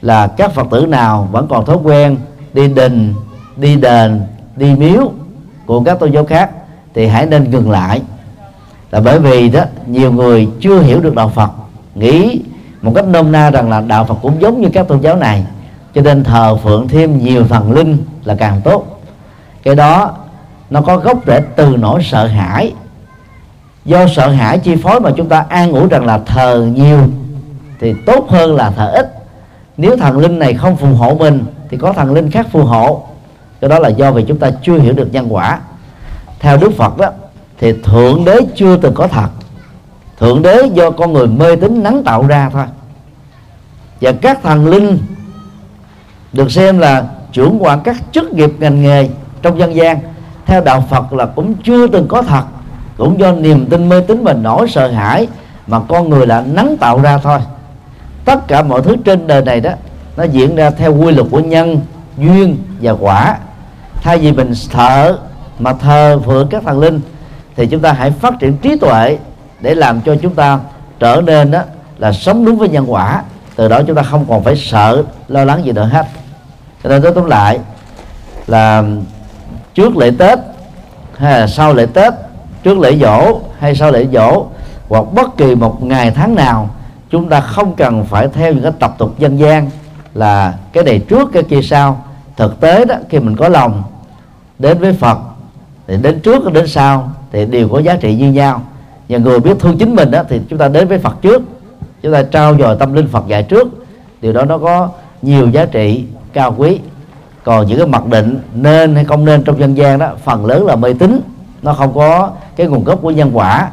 là các phật tử nào vẫn còn thói quen đi đình, đi đền, đi miếu của các tôn giáo khác thì hãy nên ngừng lại là bởi vì đó, nhiều người chưa hiểu được đạo Phật, nghĩ một cách nôm na rằng là đạo Phật cũng giống như các tôn giáo này. Cho nên thờ phượng thêm nhiều thần linh là càng tốt. Cái đó, nó có gốc rễ từ nỗi sợ hãi. Do sợ hãi chi phối mà chúng ta an ủi rằng là thờ nhiều thì tốt hơn là thờ ít. Nếu thần linh này không phù hộ mình thì có thần linh khác phù hộ. Cái đó là do vì chúng ta chưa hiểu được nhân quả. Theo đức phật đó thì thượng đế chưa từng có thật. Thượng đế do con người mê tín nắng tạo ra thôi. Và các thần linh được xem là trưởng quản các chức nghiệp ngành nghề trong dân gian. Theo đạo Phật là cũng chưa từng có thật. Cũng do niềm tin mê tín và nỗi sợ hãi mà con người là nắng tạo ra thôi. Tất cả mọi thứ trên đời này đó, nó diễn ra theo quy luật của nhân, duyên và quả. Thay vì mình sợ mà thờ phượng các thần linh thì chúng ta hãy phát triển trí tuệ để làm cho chúng ta trở nên đó là sống đúng với nhân quả. Từ đó chúng ta không còn phải sợ, lo lắng gì nữa hết. Cho nên tôi tóm lại là trước lễ tết hay là sau lễ tết, trước lễ dỗ hay sau lễ dỗ hoặc bất kỳ một ngày tháng nào, chúng ta không cần phải theo những cái tập tục dân gian là cái này trước, cái kia sau. Thực tế đó, khi mình có lòng đến với phật thì đến trước đến sau thì đều có giá trị như nhau. Và người biết thương chính mình đó thì chúng ta đến với phật trước. Chúng ta trao dồi tâm linh phật dạy trước. Điều đó nó có nhiều giá trị cao quý. Còn những cái mặc định nên hay không nên trong dân gian đó phần lớn là mê tín. Nó không có cái nguồn gốc của nhân quả.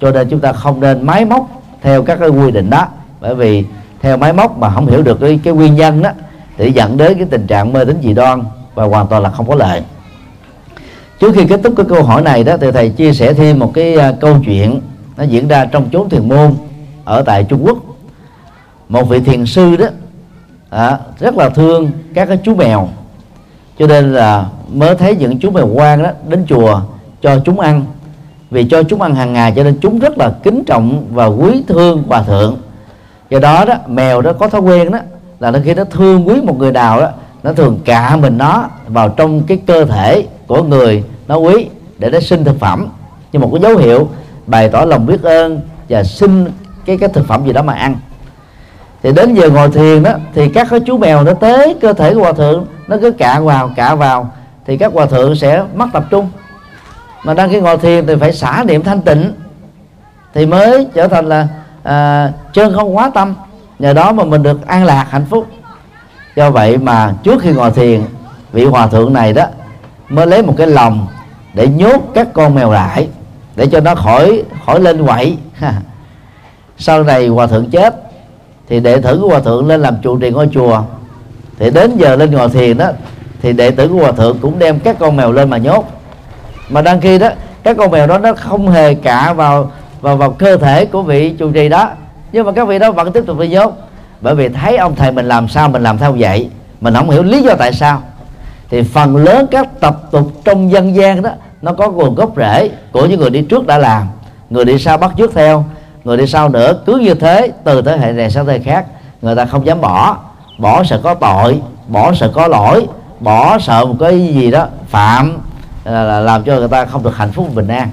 Cho nên chúng ta không nên máy móc theo các cái quy định đó. Bởi vì theo máy móc mà không hiểu được cái, cái nguyên nhân đó thì dẫn đến cái tình trạng mê tín dị đoan và hoàn toàn là không có lợi trước khi kết thúc cái câu hỏi này đó thì thầy chia sẻ thêm một cái à, câu chuyện nó diễn ra trong chốn thiền môn ở tại Trung Quốc. Một vị thiền sư đó à, rất là thương các cái chú mèo cho nên là mới thấy những chú mèo quan đó đến chùa cho chúng ăn. Vì cho chúng ăn hàng ngày cho nên chúng rất là kính trọng và quý thương hòa thượng. Do đó đó mèo đó có thói quen đó là nó khi nó thương quý một người nào đó nó thường cạ mình nó vào trong cái cơ thể của người nó quý để nó sinh thực phẩm. Như một cái dấu hiệu bày tỏ lòng biết ơn và xin cái cái thực phẩm gì đó mà ăn. Thì đến giờ ngồi thiền đó thì các cái chú mèo nó tới cơ thể của hòa thượng nó cứ cạ vào cạ vào thì các hòa thượng sẽ mất tập trung. Mà đang khi ngồi thiền thì phải xả niệm thanh tịnh thì mới trở thành là à, chân không quá tâm. Nhờ đó mà mình được an lạc hạnh phúc do vậy mà trước khi ngồi thiền, vị hòa thượng này đó mới lấy một cái lòng để nhốt các con mèo lại để cho nó khỏi khỏi lên quậy. <laughs> Sau này hòa thượng chết, thì đệ tử của hòa thượng lên làm trụ trì ngôi chùa. Thì đến giờ lên ngồi thiền đó, thì đệ tử của hòa thượng cũng đem các con mèo lên mà nhốt. Mà đăng khi đó, các con mèo đó nó không hề cạ vào vào vào cơ thể của vị trụ trì đó. Nhưng mà các vị đó vẫn tiếp tục đi nhốt bởi vì thấy ông thầy mình làm sao mình làm theo vậy? Mình không hiểu lý do tại sao. Thì phần lớn các tập tục trong dân gian đó nó có nguồn gốc rễ của những người đi trước đã làm. Người đi sau bắt trước theo người đi sau nữa cứ như thế từ thế hệ này sang thế hệ khác người ta không dám bỏ. Bỏ sợ có tội bỏ sợ có lỗi bỏ sợ một cái gì đó phạm là, làm cho người ta không được hạnh phúc bình an.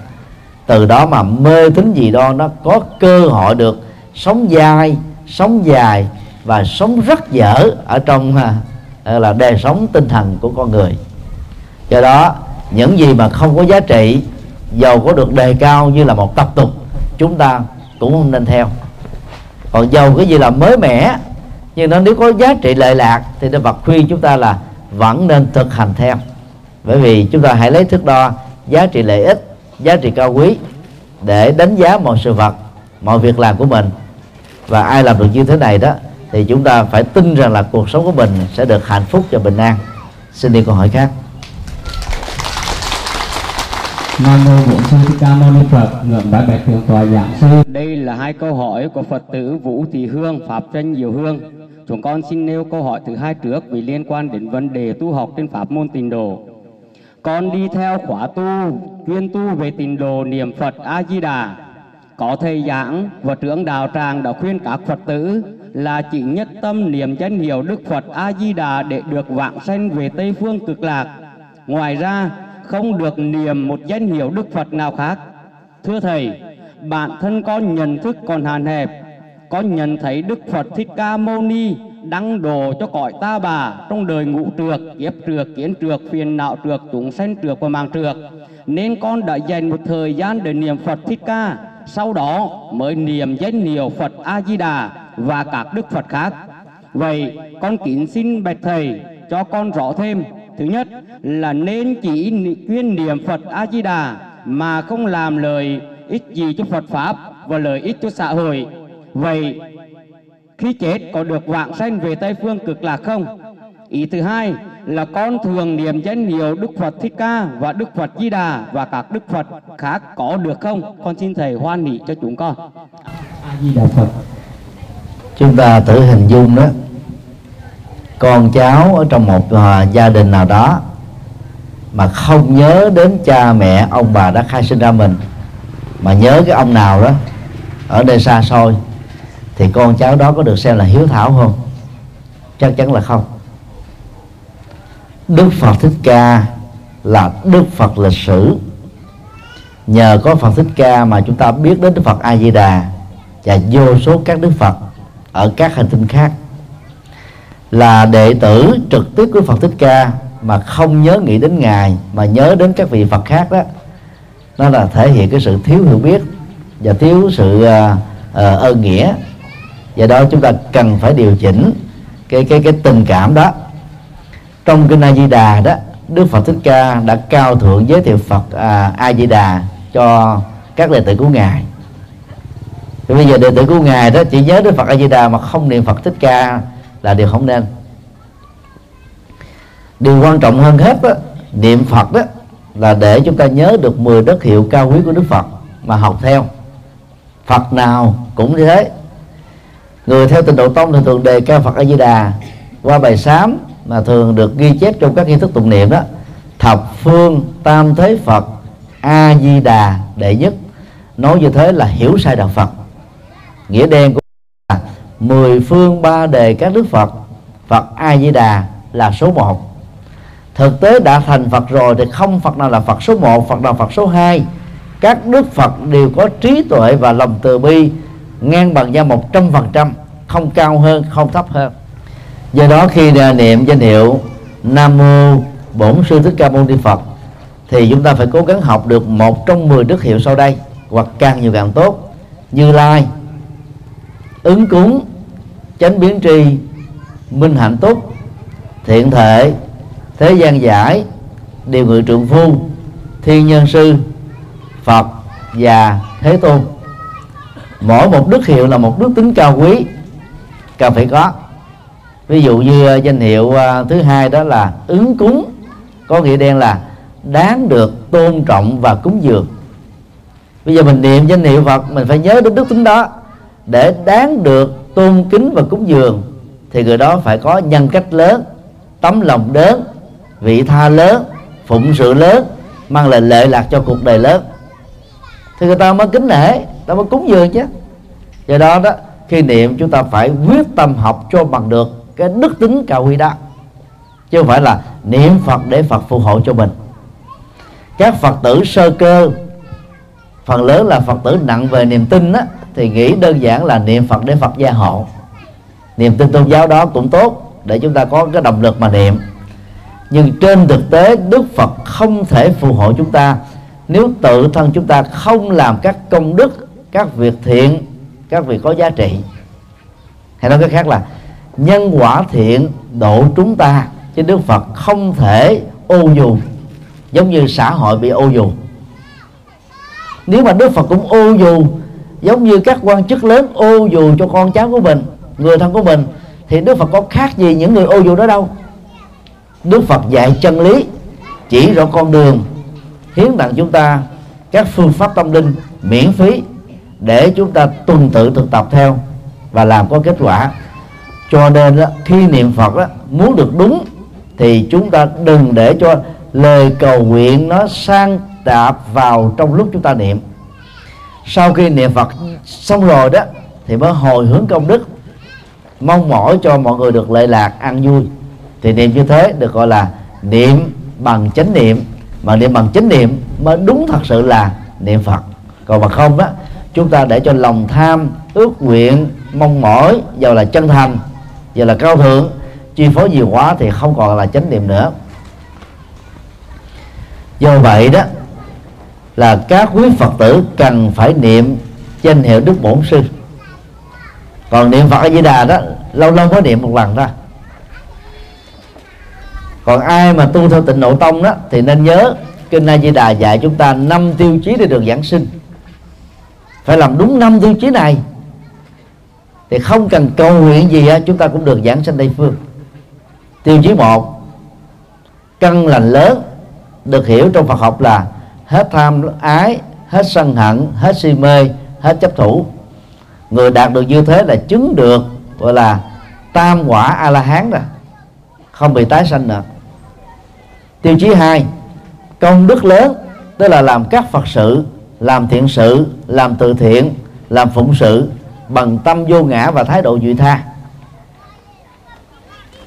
Từ đó mà mê tín gì đó nó có cơ hội được sống dai sống dài và sống rất dở ở trong à, là đời sống tinh thần của con người. Do đó những gì mà không có giá trị giàu có được đề cao như là một tập tục chúng ta cũng không nên theo. Còn giàu cái gì là mới mẻ nhưng nó nếu có giá trị lệ lạc thì Đức Phật khuyên chúng ta là vẫn nên thực hành theo. Bởi vì chúng ta hãy lấy thước đo giá trị lợi ích giá trị cao quý để đánh giá mọi sự vật mọi việc làm của mình và ai làm được như thế này đó thì chúng ta phải tin rằng là cuộc sống của mình sẽ được hạnh phúc và bình an xin đi câu hỏi khác Nam mô Bổn Sư Thích Ca Mâu Ni Phật, ngưỡng bái bạch thượng tọa giảng sư. Đây là hai câu hỏi của Phật tử Vũ Thị Hương, Pháp Tranh Diệu Hương. Chúng con xin nêu câu hỏi thứ hai trước vì liên quan đến vấn đề tu học trên pháp môn tịnh độ. Con đi theo khóa tu, chuyên tu về tịnh độ niệm Phật A Di Đà. Có thầy giảng và trưởng đạo tràng đã khuyên các Phật tử là chỉ nhất tâm niệm danh hiệu Đức Phật A Di Đà để được vãng sanh về Tây phương cực lạc. Ngoài ra, không được niệm một danh hiệu Đức Phật nào khác. Thưa Thầy, bản thân con nhận thức còn hạn hẹp, con nhận thấy Đức Phật Thích Ca Mâu Ni đăng đồ cho cõi ta bà trong đời ngũ trược, kiếp trược, kiến trược, phiền não trược, chúng sanh trược và mạng trược. Nên con đã dành một thời gian để niệm Phật Thích Ca, sau đó mới niệm danh hiệu Phật A Di Đà và các Đức Phật khác. Vậy con kính xin bạch thầy cho con rõ thêm thứ nhất là nên chỉ chuyên niệm Phật A Di Đà mà không làm lời ích gì cho Phật pháp và lợi ích cho xã hội. Vậy khi chết có được vạn sanh về Tây phương cực lạc không? Ý thứ hai là con thường niệm danh hiệu Đức Phật Thích Ca và Đức Phật Di Đà và các Đức Phật khác có được không? Con xin thầy hoan hỷ cho chúng con. a di đà phật chúng ta thử hình dung đó con cháu ở trong một à, gia đình nào đó mà không nhớ đến cha mẹ ông bà đã khai sinh ra mình, mà nhớ cái ông nào đó ở nơi xa xôi, thì con cháu đó có được xem là hiếu thảo không chắc chắn là không đức phật thích ca là đức phật lịch sử. Nhờ có phật thích ca mà chúng ta biết đến đức phật a di đà và vô số các đức phật ở các hành tinh khác. Là đệ tử trực tiếp của Phật Thích Ca mà không nhớ nghĩ đến ngài mà nhớ đến các vị Phật khác đó. Nó là thể hiện cái sự thiếu hiểu biết và thiếu sự uh, uh, ơn nghĩa. Do đó chúng ta cần phải điều chỉnh cái cái cái tình cảm đó trong kinh A Di Đà đó Đức Phật Thích Ca đã cao thượng giới thiệu Phật à, A Di Đà cho các đệ tử của ngài. Thì bây giờ đệ tử của ngài đó chỉ nhớ đến Phật A Di Đà mà không niệm Phật Thích Ca là điều không nên. Điều quan trọng hơn hết đó, niệm Phật đó là để chúng ta nhớ được 10 đất hiệu cao quý của Đức Phật mà học theo. Phật nào cũng như thế. Người theo tình độ tông thì thường đề cao Phật A Di Đà qua bài sám mà thường được ghi chép trong các nghi thức tụng niệm đó. Thập phương tam thế Phật, A Di Đà, đệ nhất. Nói như thế là hiểu sai đạo Phật. Nghĩa đen của là mười phương ba đề các đức Phật Phật A Di Đà là số một. Thực tế đã thành Phật rồi thì không Phật nào là Phật số một, Phật nào Phật số hai. Các đức Phật đều có trí tuệ và lòng từ bi, ngang bằng nhau một trăm phần trăm, không cao hơn, không thấp hơn do đó khi niệm danh hiệu Nam mô Bổn sư Thích Ca Mâu Ni Phật, thì chúng ta phải cố gắng học được một trong 10 đức hiệu sau đây, hoặc càng nhiều càng tốt, Như Lai, ứng cúng, chánh biến tri, minh hạnh túc, thiện thể, thế gian giải, điều ngự trượng phu, thiên nhân sư, phật và thế tôn. Mỗi một đức hiệu là một đức tính cao quý cần phải có ví dụ như ờ, danh hiệu ờ, thứ hai đó là ứng cúng, có nghĩa đen là đáng được tôn trọng và cúng dường. Bây giờ mình niệm danh hiệu phật, mình phải nhớ đến đức tính đó. Để đáng được tôn kính và cúng dường, thì người đó phải có nhân cách lớn, tấm lòng lớn, vị tha lớn, phụng sự lớn, mang lại lệ lạc cho cuộc đời lớn. Thì người ta mới kính nể ta mới cúng dường chứ. Do đó đó, khi niệm chúng ta phải quyết tâm học cho bằng được cái đức tính cao quý đó. Chứ không phải là niệm phật để phật phù hộ cho mình. Các phật tử sơ cơ phần lớn là phật tử nặng về niềm tin á, thì nghĩ đơn giản là niệm phật để phật gia hộ. Niềm tin tôn giáo đó cũng tốt để chúng ta có cái động lực mà niệm. Nhưng trên thực tế đức phật không thể phù hộ chúng ta nếu tự thân chúng ta không làm các công đức các việc thiện các việc có giá trị. Hay nói cách khác là nhân quả thiện độ chúng ta, chứ đức phật không thể ô dù giống như xã hội bị ô dù nếu mà đức phật cũng ô dù giống như các quan chức lớn ô dù cho con cháu của mình, người thân của mình, thì đức phật có khác gì những người ô dù đó đâu. Đức phật dạy chân lý, chỉ rõ con đường, hiến tặng chúng ta các phương pháp tâm linh miễn phí để chúng ta tuần tự thực tập theo và làm có kết quả cho nên đó, khi niệm phật đó, muốn được đúng thì chúng ta đừng để cho lời cầu nguyện nó sang tạp vào trong lúc chúng ta niệm. Sau khi niệm phật xong rồi đó thì mới hồi hướng công đức. Mong mỏi cho mọi người được lệ lạc ăn vui. Thì niệm như thế được gọi là niệm bằng chánh niệm. Mà niệm bằng chánh niệm mới đúng thật sự là niệm phật. Còn mà không á chúng ta để cho lòng tham ước nguyện mong mỏi giàu là chân thành giờ là cao thượng, chi phối nhiều quá thì không còn là chánh niệm nữa. Do vậy đó, là các quý phật tử cần phải niệm danh hiệu đức bổn sư. Còn niệm phật a di đà đó, lâu lâu mới niệm một lần ra còn ai mà tu theo tịnh độ tông đó, thì nên nhớ kinh A Di Đà dạy chúng ta năm tiêu chí để được giảng sinh. Phải làm đúng năm tiêu chí này thì không cần cầu nguyện gì chúng ta cũng được giảng sanh tây phương. Tiêu chí một, căn lành lớn, được hiểu trong Phật học là hết tham ái, hết sân hận, hết si mê, hết chấp thủ. Người đạt được như thế là chứng được, gọi là tam quả a la hán rồi, không bị tái sanh nữa. Tiêu chí hai, công đức lớn, tức là làm các phật sự, làm thiện sự, làm từ thiện, làm phụng sự bằng tâm vô ngã và thái độ vị tha.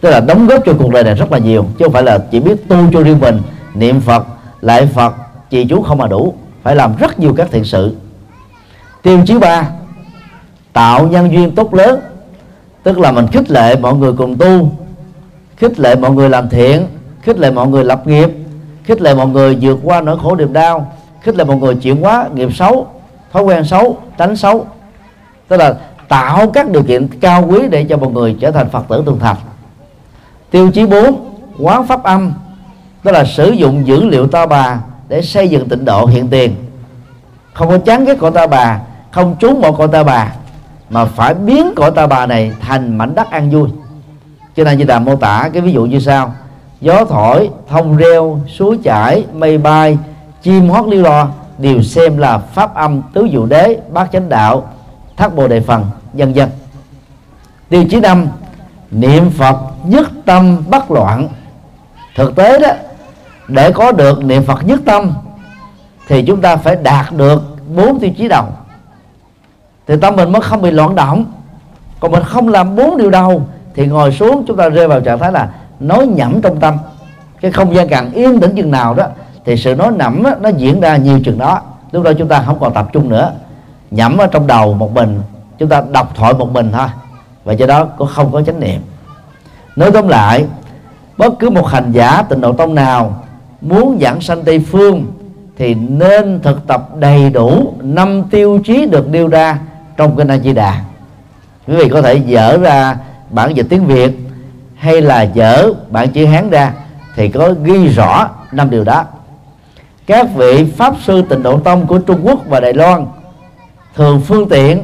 Tức là đóng góp cho cuộc đời này rất là nhiều, chứ không phải là chỉ biết tu cho riêng mình, niệm phật, lại phật, trì chú không mà đủ. Phải làm rất nhiều các thiện sự. Tiêu chí ba, tạo nhân duyên tốt lớn. Tức là mình khích lệ mọi người cùng tu, khích lệ mọi người làm thiện, khích lệ mọi người lập nghiệp, khích lệ mọi người vượt qua nỗi khổ niềm đau, khích lệ mọi người chuyển hóa nghiệp xấu, thói quen xấu, tránh xấu tức là tạo các điều kiện cao quý để cho một người trở thành phật tử tường thành. Tiêu chí 4 quán pháp âm, tức là sử dụng dữ liệu ta bà để xây dựng tịnh độ hiện tiền. Không có chán ghét cõi ta bà, không trốn bỏ cõi ta bà, mà phải biến cõi ta bà này thành mảnh đất an vui. Cho nên như đàm mô tả cái ví dụ như sau. Gió thổi, thông reo, suối chảy, mây bay, chim hót liêu lo, đều xem là pháp âm tứ dụ đế, bát chánh đạo thác bồ đề phần dân dân tiêu chí năm niệm phật nhất tâm bất loạn. Thực tế đó để có được niệm phật nhất tâm thì chúng ta phải đạt được bốn tiêu chí đầu. Thì tâm mình mới không bị loạn động. Còn mình không làm bốn điều đầu thì ngồi xuống chúng ta rơi vào trạng thái là nói nhẩm trong tâm. Cái không gian càng yên tĩnh chừng nào đó thì sự nói nhẩm đó, nó diễn ra nhiều chừng đó. Lúc đó chúng ta không còn tập trung nữa nhẩm ở trong đầu một mình. Chúng ta đọc thoại một mình thôi. Và do đó cũng không có chánh niệm. Nói tóm lại, bất cứ một hành giả tịnh độ tông nào muốn giảng sanh tây phương thì nên thực tập đầy đủ năm tiêu chí được nêu ra trong kinh A Di Đà quý vị có thể dở ra bản dịch tiếng Việt hay là dở bản chữ Hán ra thì có ghi rõ năm điều đó. Các vị pháp sư tịnh độ tông của Trung Quốc và Đài Loan thường phương tiện,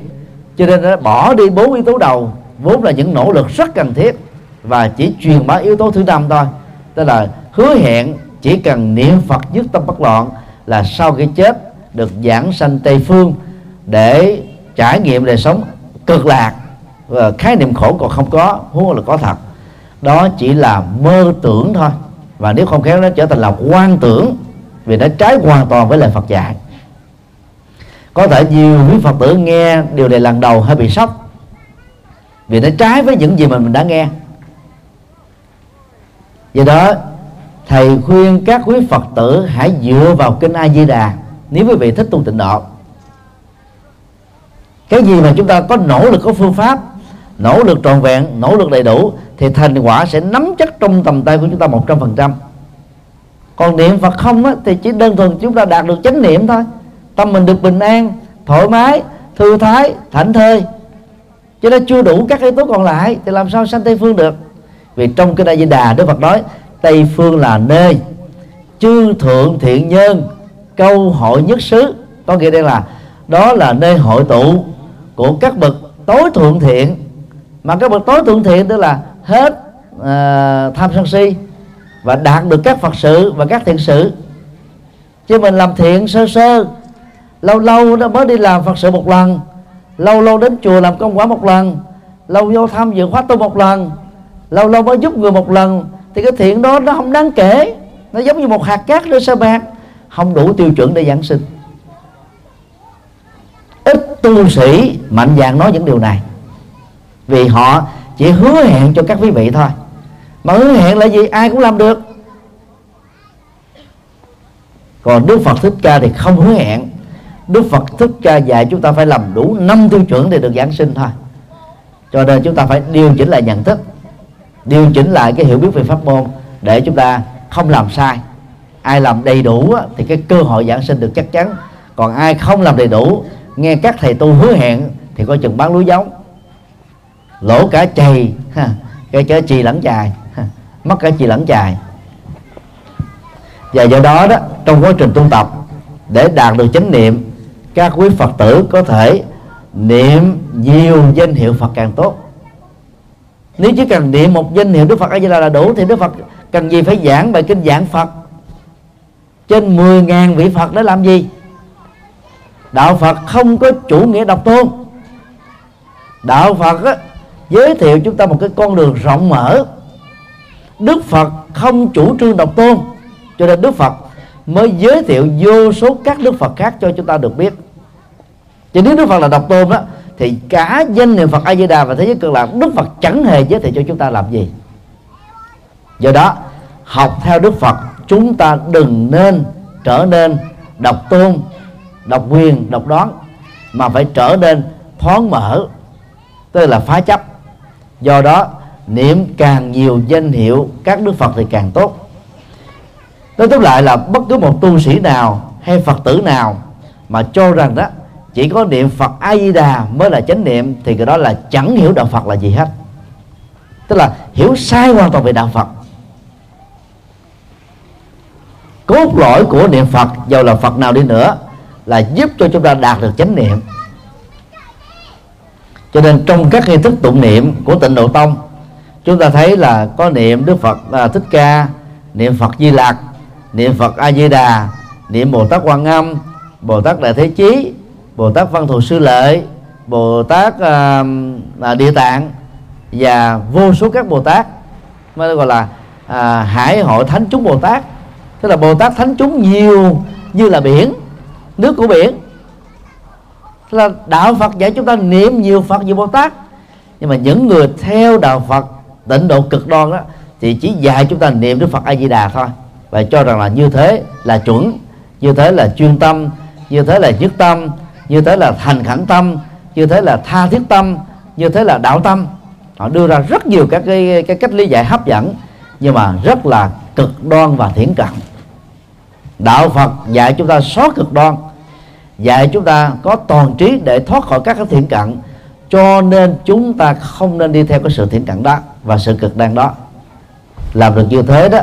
cho nên đã bỏ đi bốn yếu tố đầu, vốn là những nỗ lực rất cần thiết và chỉ truyền bá yếu tố thứ năm thôi. Tức là hứa hẹn chỉ cần niệm Phật dứt tâm bất loạn là sau khi chết được giảng sanh Tây phương để trải nghiệm đời sống cực lạc và khái niệm khổ còn không có, huống là có thật. Đó chỉ là mơ tưởng thôi. Và nếu không khéo nó trở thành là quan tưởng vì nó trái hoàn toàn với lời Phật dạy có thể nhiều quý Phật tử nghe điều này lần đầu hơi bị sốc. Vì nó trái với những gì mà mình đã nghe. Do đó thầy khuyên các quý Phật tử hãy dựa vào kinh A Di Đà nếu quý vị thích tu tịnh độ. Cái gì mà chúng ta có nỗ lực có phương pháp nỗ lực trọn vẹn nỗ lực đầy đủ thì thành quả sẽ nắm chắc trong tầm tay của chúng ta một trăm phần trăm. Còn niệm Phật không á, thì chỉ đơn thuần chúng ta đạt được chánh niệm thôi tâm mình được bình an thoải mái thư thái thảnh thơi. Cho nên chưa đủ các yếu tố còn lại thì làm sao sanh tây phương được? Vì trong cái đại di đà đức phật nói tây phương là nơi chư thượng thiện nhân câu hội nhất xứ. Có nghĩa đây là đó là nơi hội tụ của các bậc tối thượng thiện. Mà các bậc tối thượng thiện tức là hết uh, tham sân si và đạt được các phật sự và các thiện sự. Chứ mình làm thiện sơ sơ lâu lâu nó mới đi làm phật sự một lần. Lâu lâu đến chùa làm công quả một lần. Lâu vô tham dự khóa tu một lần. Lâu lâu mới giúp người một lần. Thì cái thiện đó nó không đáng kể. Nó giống như một hạt cát rơi sa mạc. Không đủ tiêu chuẩn để giảng sinh. Ít tu sĩ mạnh dạn nói những điều này. Vì họ chỉ hứa hẹn cho các quý vị thôi. Mà hứa hẹn là gì? Ai cũng làm được. Còn đức phật thích ca thì không hứa hẹn đức phật thức cha dạy chúng ta phải làm đủ năm tiêu chuẩn để được giảng sinh thôi. Cho nên chúng ta phải điều chỉnh lại nhận thức, điều chỉnh lại cái hiểu biết về pháp môn để chúng ta không làm sai. Ai làm đầy đủ thì cái cơ hội giảng sinh được chắc chắn. Còn ai không làm đầy đủ, nghe các thầy tu hứa hẹn thì coi chừng bán lúa giống. Lỗ cả chày cái chớ chì lẫn chài mất cả chì lẫn chài. Và do đó đó, trong quá trình tu tập, để đạt được chánh niệm các quý phật tử có thể niệm nhiều danh hiệu phật càng tốt. Nếu chỉ cần niệm một danh hiệu đức phật a di đà là đủ thì đức phật cần gì phải giảng bài kinh giảng phật? Trên 10.000 vị phật để làm gì? Đạo phật không có chủ nghĩa độc tôn. Đạo phật á, giới thiệu chúng ta một cái con đường rộng mở. Đức phật không chủ trương độc tôn cho nên đức phật mới giới thiệu vô số các đức phật khác cho chúng ta được biết cho nếu đức phật là độc tôn đó thì cả danh niệm phật a di đà và thế giới cực lạc, đức phật chẳng hề giới thiệu cho chúng ta làm gì. Do đó, học theo đức phật, chúng ta đừng nên trở nên độc tôn, độc quyền, độc đoán, mà phải trở nên thoáng mở, tức là phá chấp. Do đó, niệm càng nhiều danh hiệu các đức phật thì càng tốt. Nói tóm lại là bất cứ một tu sĩ nào hay phật tử nào mà cho rằng đó chỉ có niệm phật a di đà mới là chánh niệm thì cái đó là chẳng hiểu đạo phật là gì hết. Tức là hiểu sai hoàn toàn về đạo phật. Cốt lõi của niệm phật dầu là phật nào đi nữa là giúp cho chúng ta đạt được chánh niệm. Cho nên trong các nghi thức tụng niệm của tịnh độ tông chúng ta thấy là có niệm đức phật à, thích ca niệm phật di lặc niệm phật a di đà niệm bồ tát quan âm bồ tát đại thế chí bồ tát văn thù sư lợi bồ tát à, à, địa tạng và vô số các bồ tát. Mới gọi là à, hải hội thánh chúng bồ tát. Tức là bồ tát thánh chúng nhiều như là biển nước của biển. Tức là đạo phật dạy chúng ta niệm nhiều phật nhiều bồ tát. Nhưng mà những người theo đạo phật tịnh độ cực đoan đó thì chỉ dạy chúng ta niệm đức phật a di đà thôi. Và cho rằng là như thế là chuẩn như thế là chuyên tâm như thế là nhất tâm như thế là thành khẩn tâm như thế là tha thiết tâm như thế là đạo tâm. Họ đưa ra rất nhiều các cái, cái cách lý giải hấp dẫn nhưng mà rất là cực đoan và thiển cận. Đạo phật dạy chúng ta xóa cực đoan dạy chúng ta có toàn trí để thoát khỏi các cái thiện cận cho nên chúng ta không nên đi theo cái sự thiện cận đó và sự cực đoan đó. Làm được như thế đó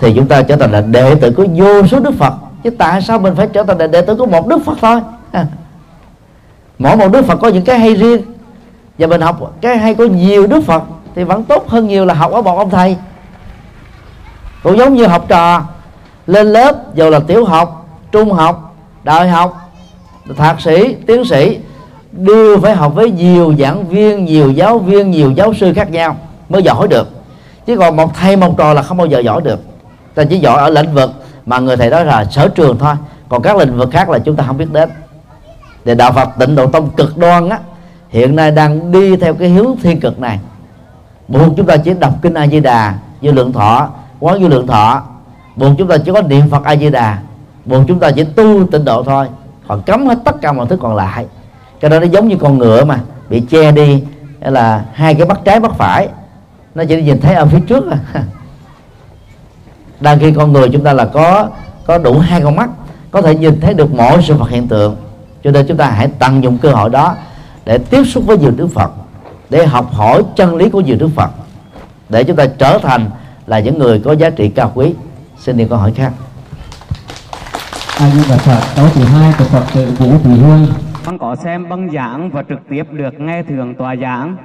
thì chúng ta trở thành là đệ tử của vô số đức phật. Chứ tại sao mình phải trở thành là đệ tử của một đức phật thôi? <laughs> mỗi một đức phật có những cái hay riêng. Và mình học cái hay có nhiều đức phật thì vẫn tốt hơn nhiều là học ở một ông thầy. Cũng giống như học trò, lên lớp dù là tiểu học, trung học, đại học, thạc sĩ, tiến sĩ, đều phải học với nhiều giảng viên, nhiều giáo viên, nhiều giáo sư khác nhau mới giỏi được. Chứ còn một thầy một trò là không bao giờ giỏi được. Ta chỉ giỏi ở lĩnh vực mà người thầy đó là sở trường thôi. Còn các lĩnh vực khác là chúng ta không biết đến thì đạo Phật tịnh độ tông cực đoan á, hiện nay đang đi theo cái hướng thiên cực này. Buộc chúng ta chỉ đọc kinh A Di Đà vô lượng thọ, quán vô lượng thọ. Buộc chúng ta chỉ có niệm Phật A Di Đà buộc chúng ta chỉ tu tịnh độ thôi. Còn cấm hết tất cả mọi thứ còn lại. Cái đó nó giống như con ngựa mà, bị che đi, hay là hai cái mắt trái mắt phải. Nó chỉ nhìn thấy ở phía trước à. <laughs> Đang khi con người chúng ta là có có đủ hai con mắt, có thể nhìn thấy được mọi sự vật hiện tượng cho nên chúng ta hãy tận dụng cơ hội đó để tiếp xúc với nhiều đức phật để học hỏi chân lý của nhiều đức phật để chúng ta trở thành là những người có giá trị cao quý. Xin đi câu hỏi khác. A di đà phật? Câu thứ hai của phật tử vũ thị hương. Con có xem băng giảng và trực tiếp được nghe thường tòa giảng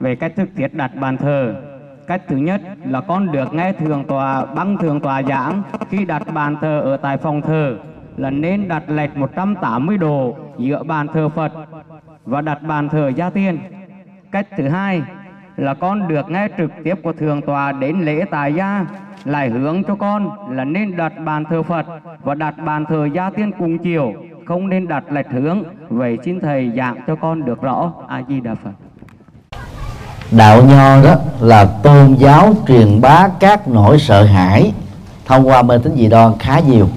về cách thức thiết đặt bàn thờ. Cách thứ nhất là con được nghe thường tòa băng thường tòa giảng khi đặt bàn thờ ở tại phòng thờ là nên đặt lệch 180 độ giữa bàn thờ Phật và đặt bàn thờ gia tiên. Cách thứ hai là con được nghe trực tiếp của thường tòa đến lễ tài gia, lại hướng cho con là nên đặt bàn thờ Phật và đặt bàn thờ gia tiên cùng chiều, không nên đặt lệch hướng. Vậy xin thầy giảng cho con được rõ. A di đà phật. Đạo nho đó là tôn giáo truyền bá các nỗi sợ hãi thông qua mê tín dị đoan khá nhiều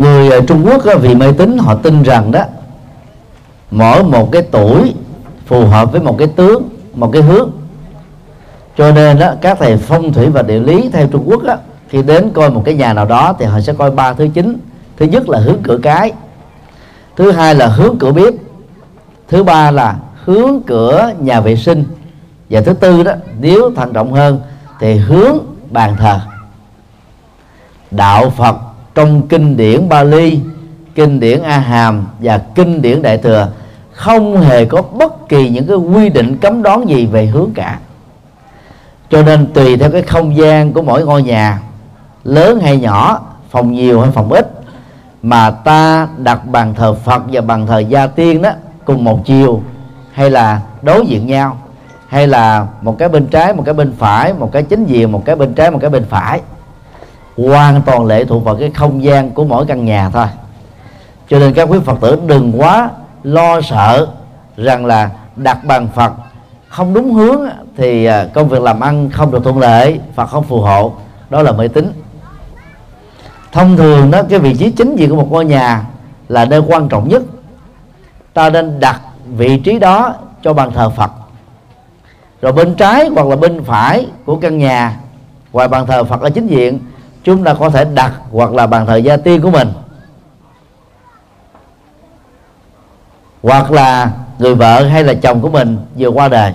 người ờ, Trung Quốc ờ, vì mê tín họ tin rằng đó mỗi một cái tuổi phù hợp với một cái tướng một cái hướng. Cho nên đó các thầy phong thủy và địa lý theo Trung Quốc đó, khi đến coi một cái nhà nào đó thì họ sẽ coi ba thứ chính. Thứ nhất là hướng cửa cái thứ hai là hướng cửa bếp thứ ba là hướng cửa nhà vệ sinh và thứ tư đó nếu thận trọng hơn thì hướng bàn thờ. Đạo Phật trong kinh điển Bali, kinh điển A Hàm và kinh điển Đại thừa không hề có bất kỳ những cái quy định cấm đoán gì về hướng cả. Cho nên tùy theo cái không gian của mỗi ngôi nhà lớn hay nhỏ phòng nhiều hay phòng ít mà ta đặt bàn thờ Phật và bàn thờ gia tiên đó cùng một chiều hay là đối diện nhau hay là một cái bên trái một cái bên phải một cái chính diện một cái bên trái một cái bên phải hoàn toàn lệ thuộc vào cái không gian của mỗi căn nhà thôi. Cho nên các quý phật tử đừng quá lo sợ rằng là đặt bàn phật không đúng hướng thì à, công việc làm ăn không được thuận lợi phật không phù hộ. Đó là mê tín. Thông thường đó, cái vị trí chính diện của một ngôi nhà là nơi quan trọng nhất. Ta nên đặt vị trí đó cho bàn thờ phật. Rồi bên trái hoặc là bên phải của căn nhà, ngoài bàn thờ phật ở chính diện chúng ta có thể đặt hoặc là bàn thờ gia tiên của mình. Hoặc là người vợ hay là chồng của mình vừa qua đời.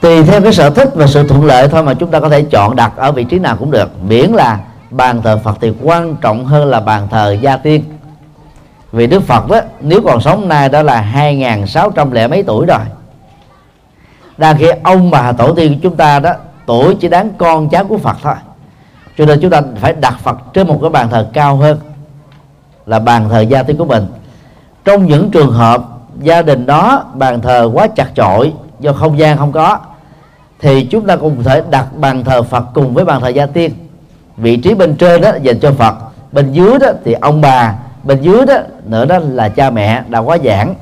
Tùy theo cái sở thích và sự thuận lợi thôi mà chúng ta có thể chọn đặt ở vị trí nào cũng được. Miễn là bàn thờ Phật thì quan trọng hơn là bàn thờ gia tiên. Vì Đức Phật đó, nếu còn sống nay đó là 2.600 lẻ mấy tuổi rồi. Đang khi ông bà tổ tiên của chúng ta đó tuổi chỉ đáng con cháu của Phật thôi. Cho nên chúng ta phải đặt Phật trên một cái bàn thờ cao hơn là bàn thờ gia tiên của mình. Trong những trường hợp gia đình đó bàn thờ quá chặt chội do không gian không có, thì chúng ta cũng thể đặt bàn thờ Phật cùng với bàn thờ gia tiên. Vị trí bên trên đó dành cho Phật, bên dưới đó thì ông bà, bên dưới đó nữa đó là cha mẹ, đã quá giảng.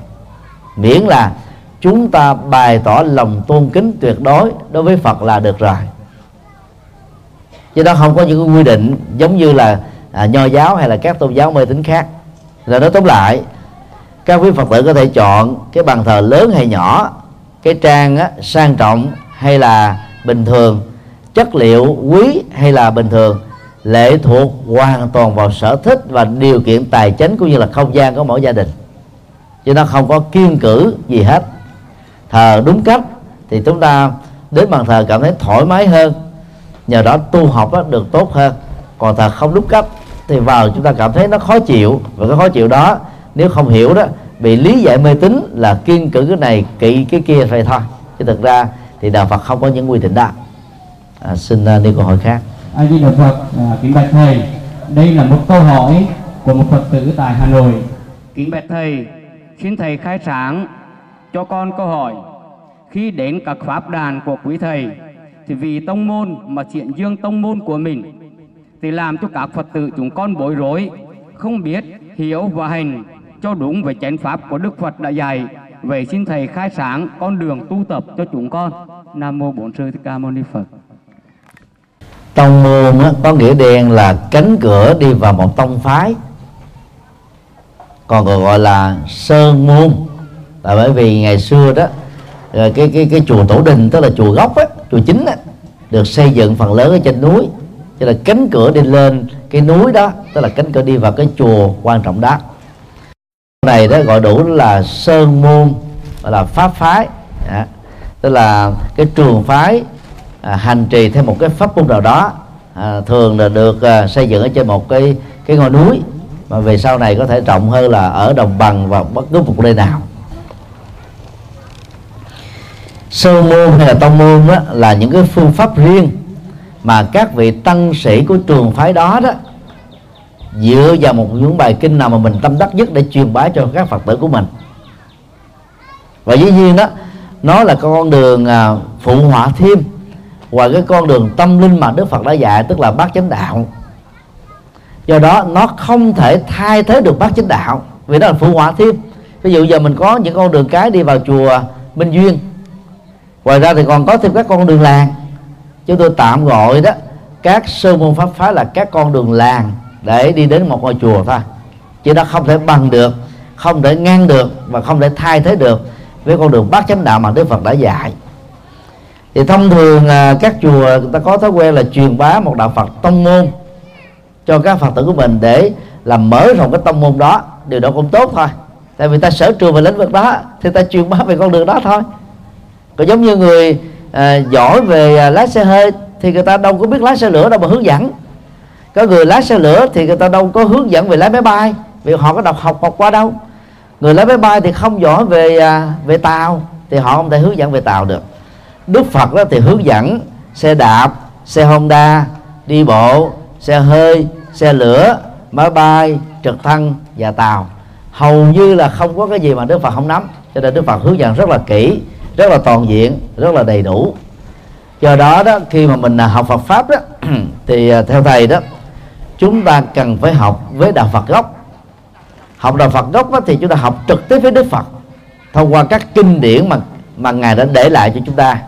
Miễn là chúng ta bày tỏ lòng tôn kính tuyệt đối đối với Phật là được rồi. Chứ đó không có những quy định giống như là à, nho giáo hay là các tôn giáo mê tín khác. Là nói tóm lại các quý phật tử có thể chọn cái bàn thờ lớn hay nhỏ cái trang á, sang trọng hay là bình thường chất liệu quý hay là bình thường lệ thuộc hoàn toàn vào sở thích và điều kiện tài chính cũng như là không gian của mỗi gia đình. Chứ nó không có kiên cử gì hết thờ đúng cách thì chúng ta đến bàn thờ cảm thấy thoải mái hơn nhờ đó tu học đó được tốt hơn. Còn thờ không đúng cách thì vào chúng ta cảm thấy nó khó chịu và cái khó chịu đó nếu không hiểu đó bị lý giải mê tín là kiên cử cái này kỵ cái kia phải thôi. Chứ thực ra thì đạo Phật không có những quy định đó. À, xin uh, đi câu hỏi khác. A di đà phật à, kính bạch thầy đây là một câu hỏi của một phật tử tại hà nội. Kính bạch thầy, xin thầy khai sáng cho con câu hỏi. Khi đến các pháp đàn của quý thầy, thì vì tông môn mà triển dương tông môn của mình, thì làm cho các Phật tử chúng con bối rối, không biết hiểu và hành cho đúng về chánh pháp của Đức Phật đã dạy. Vậy xin thầy khai sáng con đường tu tập cho chúng con. Nam mô Bổn Sư Thích Ca Mâu Ni Phật. tông môn á, có nghĩa đen là cánh cửa đi vào một tông phái còn còn gọi là sơn môn là bởi vì ngày xưa đó ờ, cái cái cái chùa tổ đình tức là chùa gốc á chùa chính á được xây dựng phần lớn ở trên núi. Cho là cánh cửa đi lên cái núi đó tức là cánh cửa đi vào cái chùa quan trọng đó. Này đó gọi đủ là sơn môn gọi là pháp phái. À, tức là cái trường phái à, hành trì theo một cái pháp môn nào đó à, thường là được à, xây dựng ở trên một cái cái ngọn núi. Mà về sau này có thể rộng hơn là ở đồng bằng và bất cứ một nơi nào sơ môn hay là tông môn đó là những cái phương pháp riêng mà các vị tăng sĩ của trường phái đó đó dựa vào một những bài kinh nào mà mình tâm đắc nhất để truyền bá cho các phật tử của mình. Và dĩ nhiên đó, nó là con đường à, phụ họa thêm và cái con đường tâm linh mà đức phật đã dạy, tức là bát chánh đạo. Do đó, nó không thể thay thế được bát chánh đạo vì đó là phụ họa thêm. Ví dụ giờ mình có những con đường cái đi vào chùa minh duyên ngoài ra thì còn có thêm các con đường làng. Chúng tôi tạm gọi đó, các sơ môn pháp phái là các con đường làng để đi đến một ngôi chùa thôi. Chứ nó không thể bằng được, không thể ngang được và không thể thay thế được với con đường bát chánh đạo mà đức phật đã dạy. Thì thông thường à, các chùa người ta có thói quen là truyền bá một đạo phật tông môn cho các phật tử của mình để làm mở rộng cái tông môn đó. Điều đó cũng tốt thôi. Tại vì ta sở trường về lĩnh vực đó, thì ta truyền bá về con đường đó thôi còn giống như người à, giỏi về à, lái xe hơi thì người ta đâu có biết lái xe lửa đâu mà hướng dẫn. Có người lái xe lửa thì người ta đâu có hướng dẫn về lái máy bay vì họ có đọc học học qua đâu. Người lái máy bay thì không giỏi về à, về tàu thì họ không thể hướng dẫn về tàu được. Đức phật đó thì hướng dẫn xe đạp xe honda đi bộ xe hơi xe lửa máy bay trực thăng và tàu. Hầu như là không có cái gì mà đức phật không nắm cho nên đức phật hướng dẫn rất là kỹ rất là toàn diện rất là đầy đủ. Do đó đó khi mà mình à, học Phật pháp đó <clears throat> thì à, theo thầy đó chúng ta cần phải học với đạo Phật gốc. Học đạo Phật gốc đó, thì chúng ta học trực tiếp với Đức Phật thông qua các kinh điển mà mà ngài đã để lại cho chúng ta.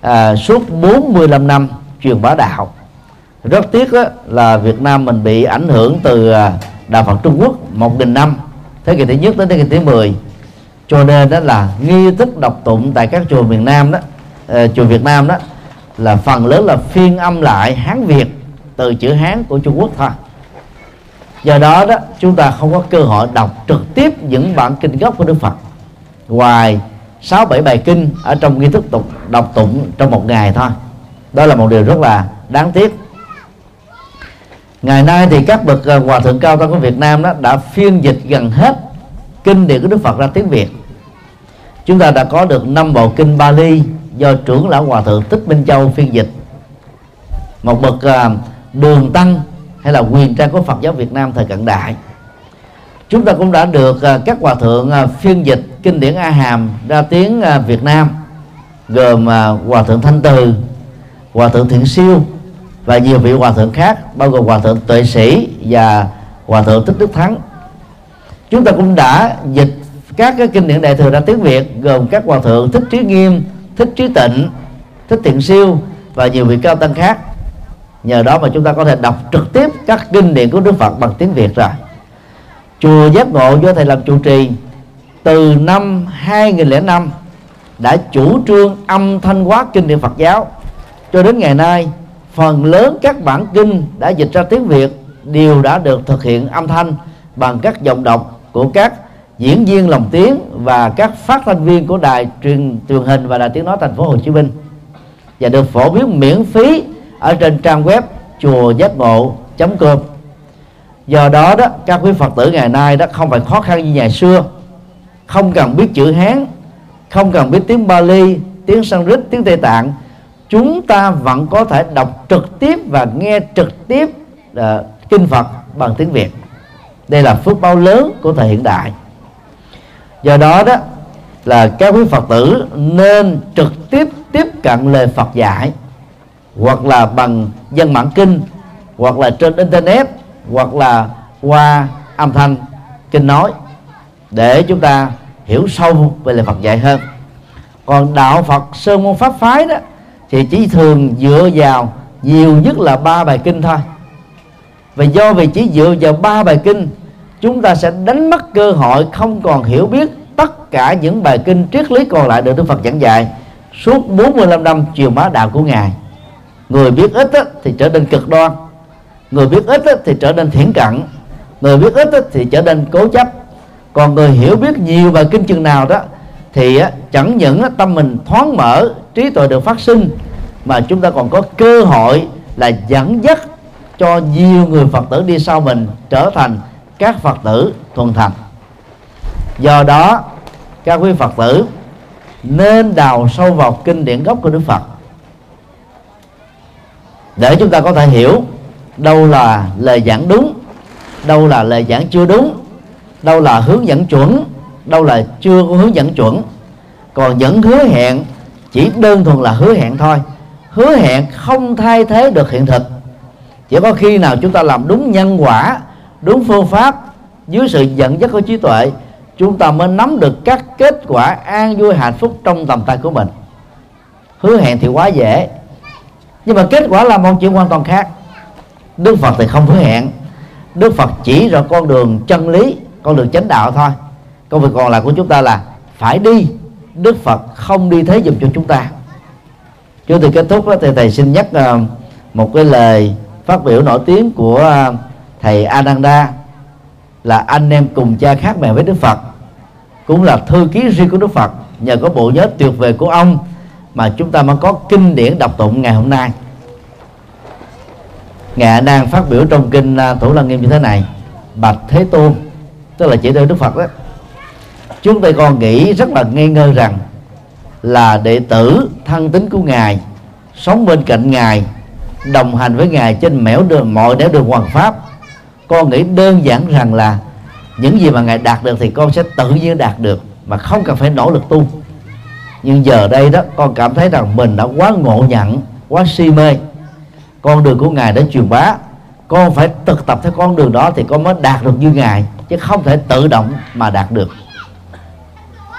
À, suốt 45 năm truyền bá đạo rất tiếc đó, là Việt Nam mình bị ảnh hưởng từ à, đạo Phật Trung Quốc một nghìn năm thế kỷ thứ nhất đến thế kỷ thứ 10 cho nên đó là nghi thức đọc tụng tại các chùa miền Nam đó uh, chùa Việt Nam đó là phần lớn là phiên âm lại Hán Việt từ chữ Hán của Trung Quốc thôi. Do đó đó chúng ta không có cơ hội đọc trực tiếp những bản kinh gốc của Đức Phật. Ngoài sáu bảy bài kinh ở trong nghi thức tục đọc tụng trong một ngày thôi. Đó là một điều rất là đáng tiếc. Ngày nay thì các bậc ờ, hòa thượng cao tăng của Việt Nam đó đã phiên dịch gần hết kinh điển của Đức Phật ra tiếng Việt. Chúng ta đã có được năm bộ kinh Bali do trưởng lão hòa thượng Thích Minh Châu phiên dịch. Một bậc à, đường tăng hay là quyền trang của Phật giáo Việt Nam thời cận đại. Chúng ta cũng đã được à, các hòa thượng à, phiên dịch kinh điển A Hàm ra tiếng Việt Nam, gồm hòa thượng Thanh Từ, hòa thượng Thiện Siêu và nhiều vị hòa thượng khác, bao gồm hòa thượng Tuệ Sĩ và hòa thượng Thích Đức Thắng chúng ta cũng đã dịch các cái kinh điển đại thừa ra tiếng Việt, gồm các hòa thượng Thích Trí Nghiêm, thích trí tịnh, thích thiện siêu và nhiều vị cao tăng khác. Nhờ đó mà chúng ta có thể đọc trực tiếp các kinh điển của Đức Phật bằng tiếng Việt rồi chùa giác ngộ do thầy làm chủ trì từ năm 2005 đã chủ trương âm thanh hóa kinh điển Phật giáo. Cho đến ngày nay, phần lớn các bản kinh đã dịch ra tiếng Việt đều đã được thực hiện âm thanh bằng các giọng đọc của các diễn viên lồng tiếng và các phát thanh viên của đài truyền truyền hình và đài tiếng nói thành phố Hồ Chí Minh. Và được phổ biến miễn phí ở trên trang web chùa giác ngộ com. Do đó đó các quý phật tử ngày nay đó không phải khó khăn như ngày xưa. Không cần biết chữ hán không cần biết tiếng Bali tiếng Sanskrit tiếng Tây Tạng. Chúng ta vẫn có thể đọc trực tiếp và nghe trực tiếp uh, kinh Phật bằng tiếng Việt đây là phước báo lớn của thời hiện đại. Do đó đó, là các quý phật tử nên trực tiếp tiếp cận lời phật dạy, hoặc là bằng dân bản kinh, hoặc là trên internet, hoặc là qua âm thanh kinh nói, để chúng ta hiểu sâu về lời Phật dạy hơn. Còn đạo Phật sơn môn pháp phái đó, thì chỉ thường dựa vào nhiều nhất là ba bài kinh thôi và do vì chỉ dựa vào ba bài kinh chúng ta sẽ đánh mất cơ hội không còn hiểu biết tất cả những bài kinh triết lý còn lại được Đức Phật giảng dạy suốt 45 năm truyền bá đạo của ngài. Người biết ít á, thì trở nên cực đoan người biết ít á, thì trở nên thiển cận người biết ít á, thì trở nên cố chấp. Còn người hiểu biết nhiều bài kinh chừng nào đó thì á, chẳng những á, tâm mình thoáng mở trí tuệ được phát sinh mà chúng ta còn có cơ hội là dẫn dắt cho nhiều người phật tử đi sau mình trở thành các phật tử thuần thành. Do đó, các quý phật tử nên đào sâu vào kinh điển gốc của đức phật. Để chúng ta có thể hiểu đâu là lời giảng đúng, đâu là lời giảng chưa đúng, đâu là hướng dẫn chuẩn, đâu là chưa có hướng dẫn chuẩn. Còn những hứa hẹn chỉ đơn thuần là hứa hẹn thôi. Hứa hẹn không thay thế được hiện thực chỉ có khi nào chúng ta làm đúng nhân quả đúng phương pháp dưới sự dẫn dắt của trí tuệ chúng ta mới nắm được các kết quả an vui hạnh phúc trong tầm tay của mình. Hứa hẹn thì quá dễ. Nhưng mà kết quả là một chuyện hoàn toàn khác. Đức phật thì không hứa hẹn. Đức phật chỉ ra con đường chân lý con đường chánh đạo thôi. Công việc còn lại của chúng ta là phải đi. Đức phật không đi thế giùm cho chúng ta. Trước khi kết thúc đó, thì thầy xin nhắc ờ, một cái lời phát biểu nổi tiếng của à, thầy Ananda là anh em cùng cha khác mẹ với Đức Phật, cũng là thư ký riêng của Đức Phật. Nhờ có bộ nhớ tuyệt vời của ông mà chúng ta mới có kinh điển đọc tụng ngày hôm nay. Ngài đang phát biểu trong kinh à, Thủ Lăng Nghiêm như thế này, bạch Thế Tôn tức là chỉ đời Đức Phật đó. Chúng tôi còn nghĩ rất là nghi ngơ rằng là đệ tử thân tín của ngài, sống bên cạnh ngài đồng hành với ngài trên mẻo đường mọi nẻo đường hoàng pháp. Con nghĩ đơn giản rằng là những gì mà ngài đạt được thì con sẽ tự nhiên đạt được mà không cần phải nỗ lực tu. Nhưng giờ đây đó con cảm thấy rằng mình đã quá ngộ nhận quá si mê. Con đường của ngài đã truyền bá con phải thực tập theo con đường đó thì con mới đạt được như ngài chứ không thể tự động mà đạt được.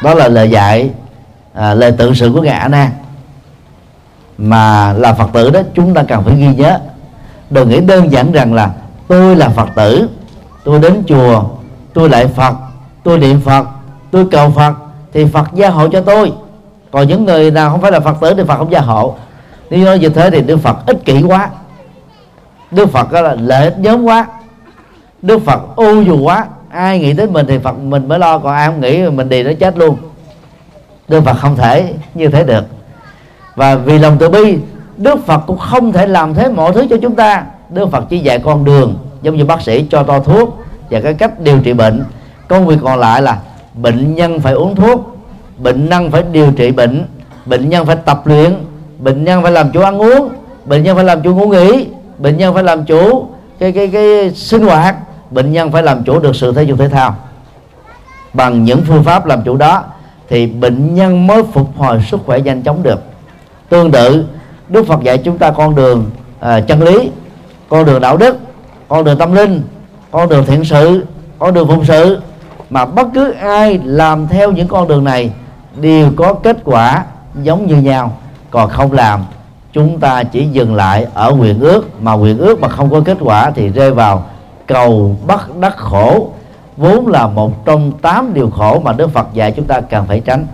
Đó là lời dạy à, lời tự sự của ngài A Nan mà là Phật tử đó, chúng ta cần phải ghi nhớ. Đừng nghĩ đơn giản rằng là tôi là Phật tử, tôi đến chùa, tôi lại Phật, tôi niệm Phật, tôi cầu Phật, thì Phật gia hộ cho tôi. Còn những người nào không phải là Phật tử thì Phật không gia hộ. Nếu nói như thế thì Đức Phật ích kỷ quá. Đức Phật đó là lợi ích nhóm quá. Đức Phật ô dù quá. Ai nghĩ tới mình thì Phật mình mới lo, còn ai không nghĩ mình đi nó chết luôn. Đức Phật không thể như thế được và vì lòng từ bi, Đức Phật cũng không thể làm thế mọi thứ cho chúng ta. Đức Phật chỉ dạy con đường, giống như bác sĩ cho to thuốc và cái cách điều trị bệnh. Công việc còn lại là bệnh nhân phải uống thuốc, bệnh nhân phải điều trị bệnh bệnh nhân phải tập luyện, bệnh nhân phải làm chủ ăn uống, bệnh nhân phải làm chủ ngủ nghỉ, bệnh nhân phải làm chủ cái cái cái sinh hoạt, bệnh nhân phải làm chủ được sự thể dục thể thao. Bằng những phương pháp làm chủ đó thì bệnh nhân mới phục hồi sức khỏe nhanh chóng được tương tự đức phật dạy chúng ta con đường à, chân lý con đường đạo đức con đường tâm linh con đường thiện sự con đường phụng sự mà bất cứ ai làm theo những con đường này đều có kết quả giống như nhau. Còn không làm chúng ta chỉ dừng lại ở nguyện ước mà nguyện ước mà không có kết quả thì rơi vào cầu bắt đắc khổ. Vốn là một trong tám điều khổ mà Đức Phật dạy chúng ta cần phải tránh.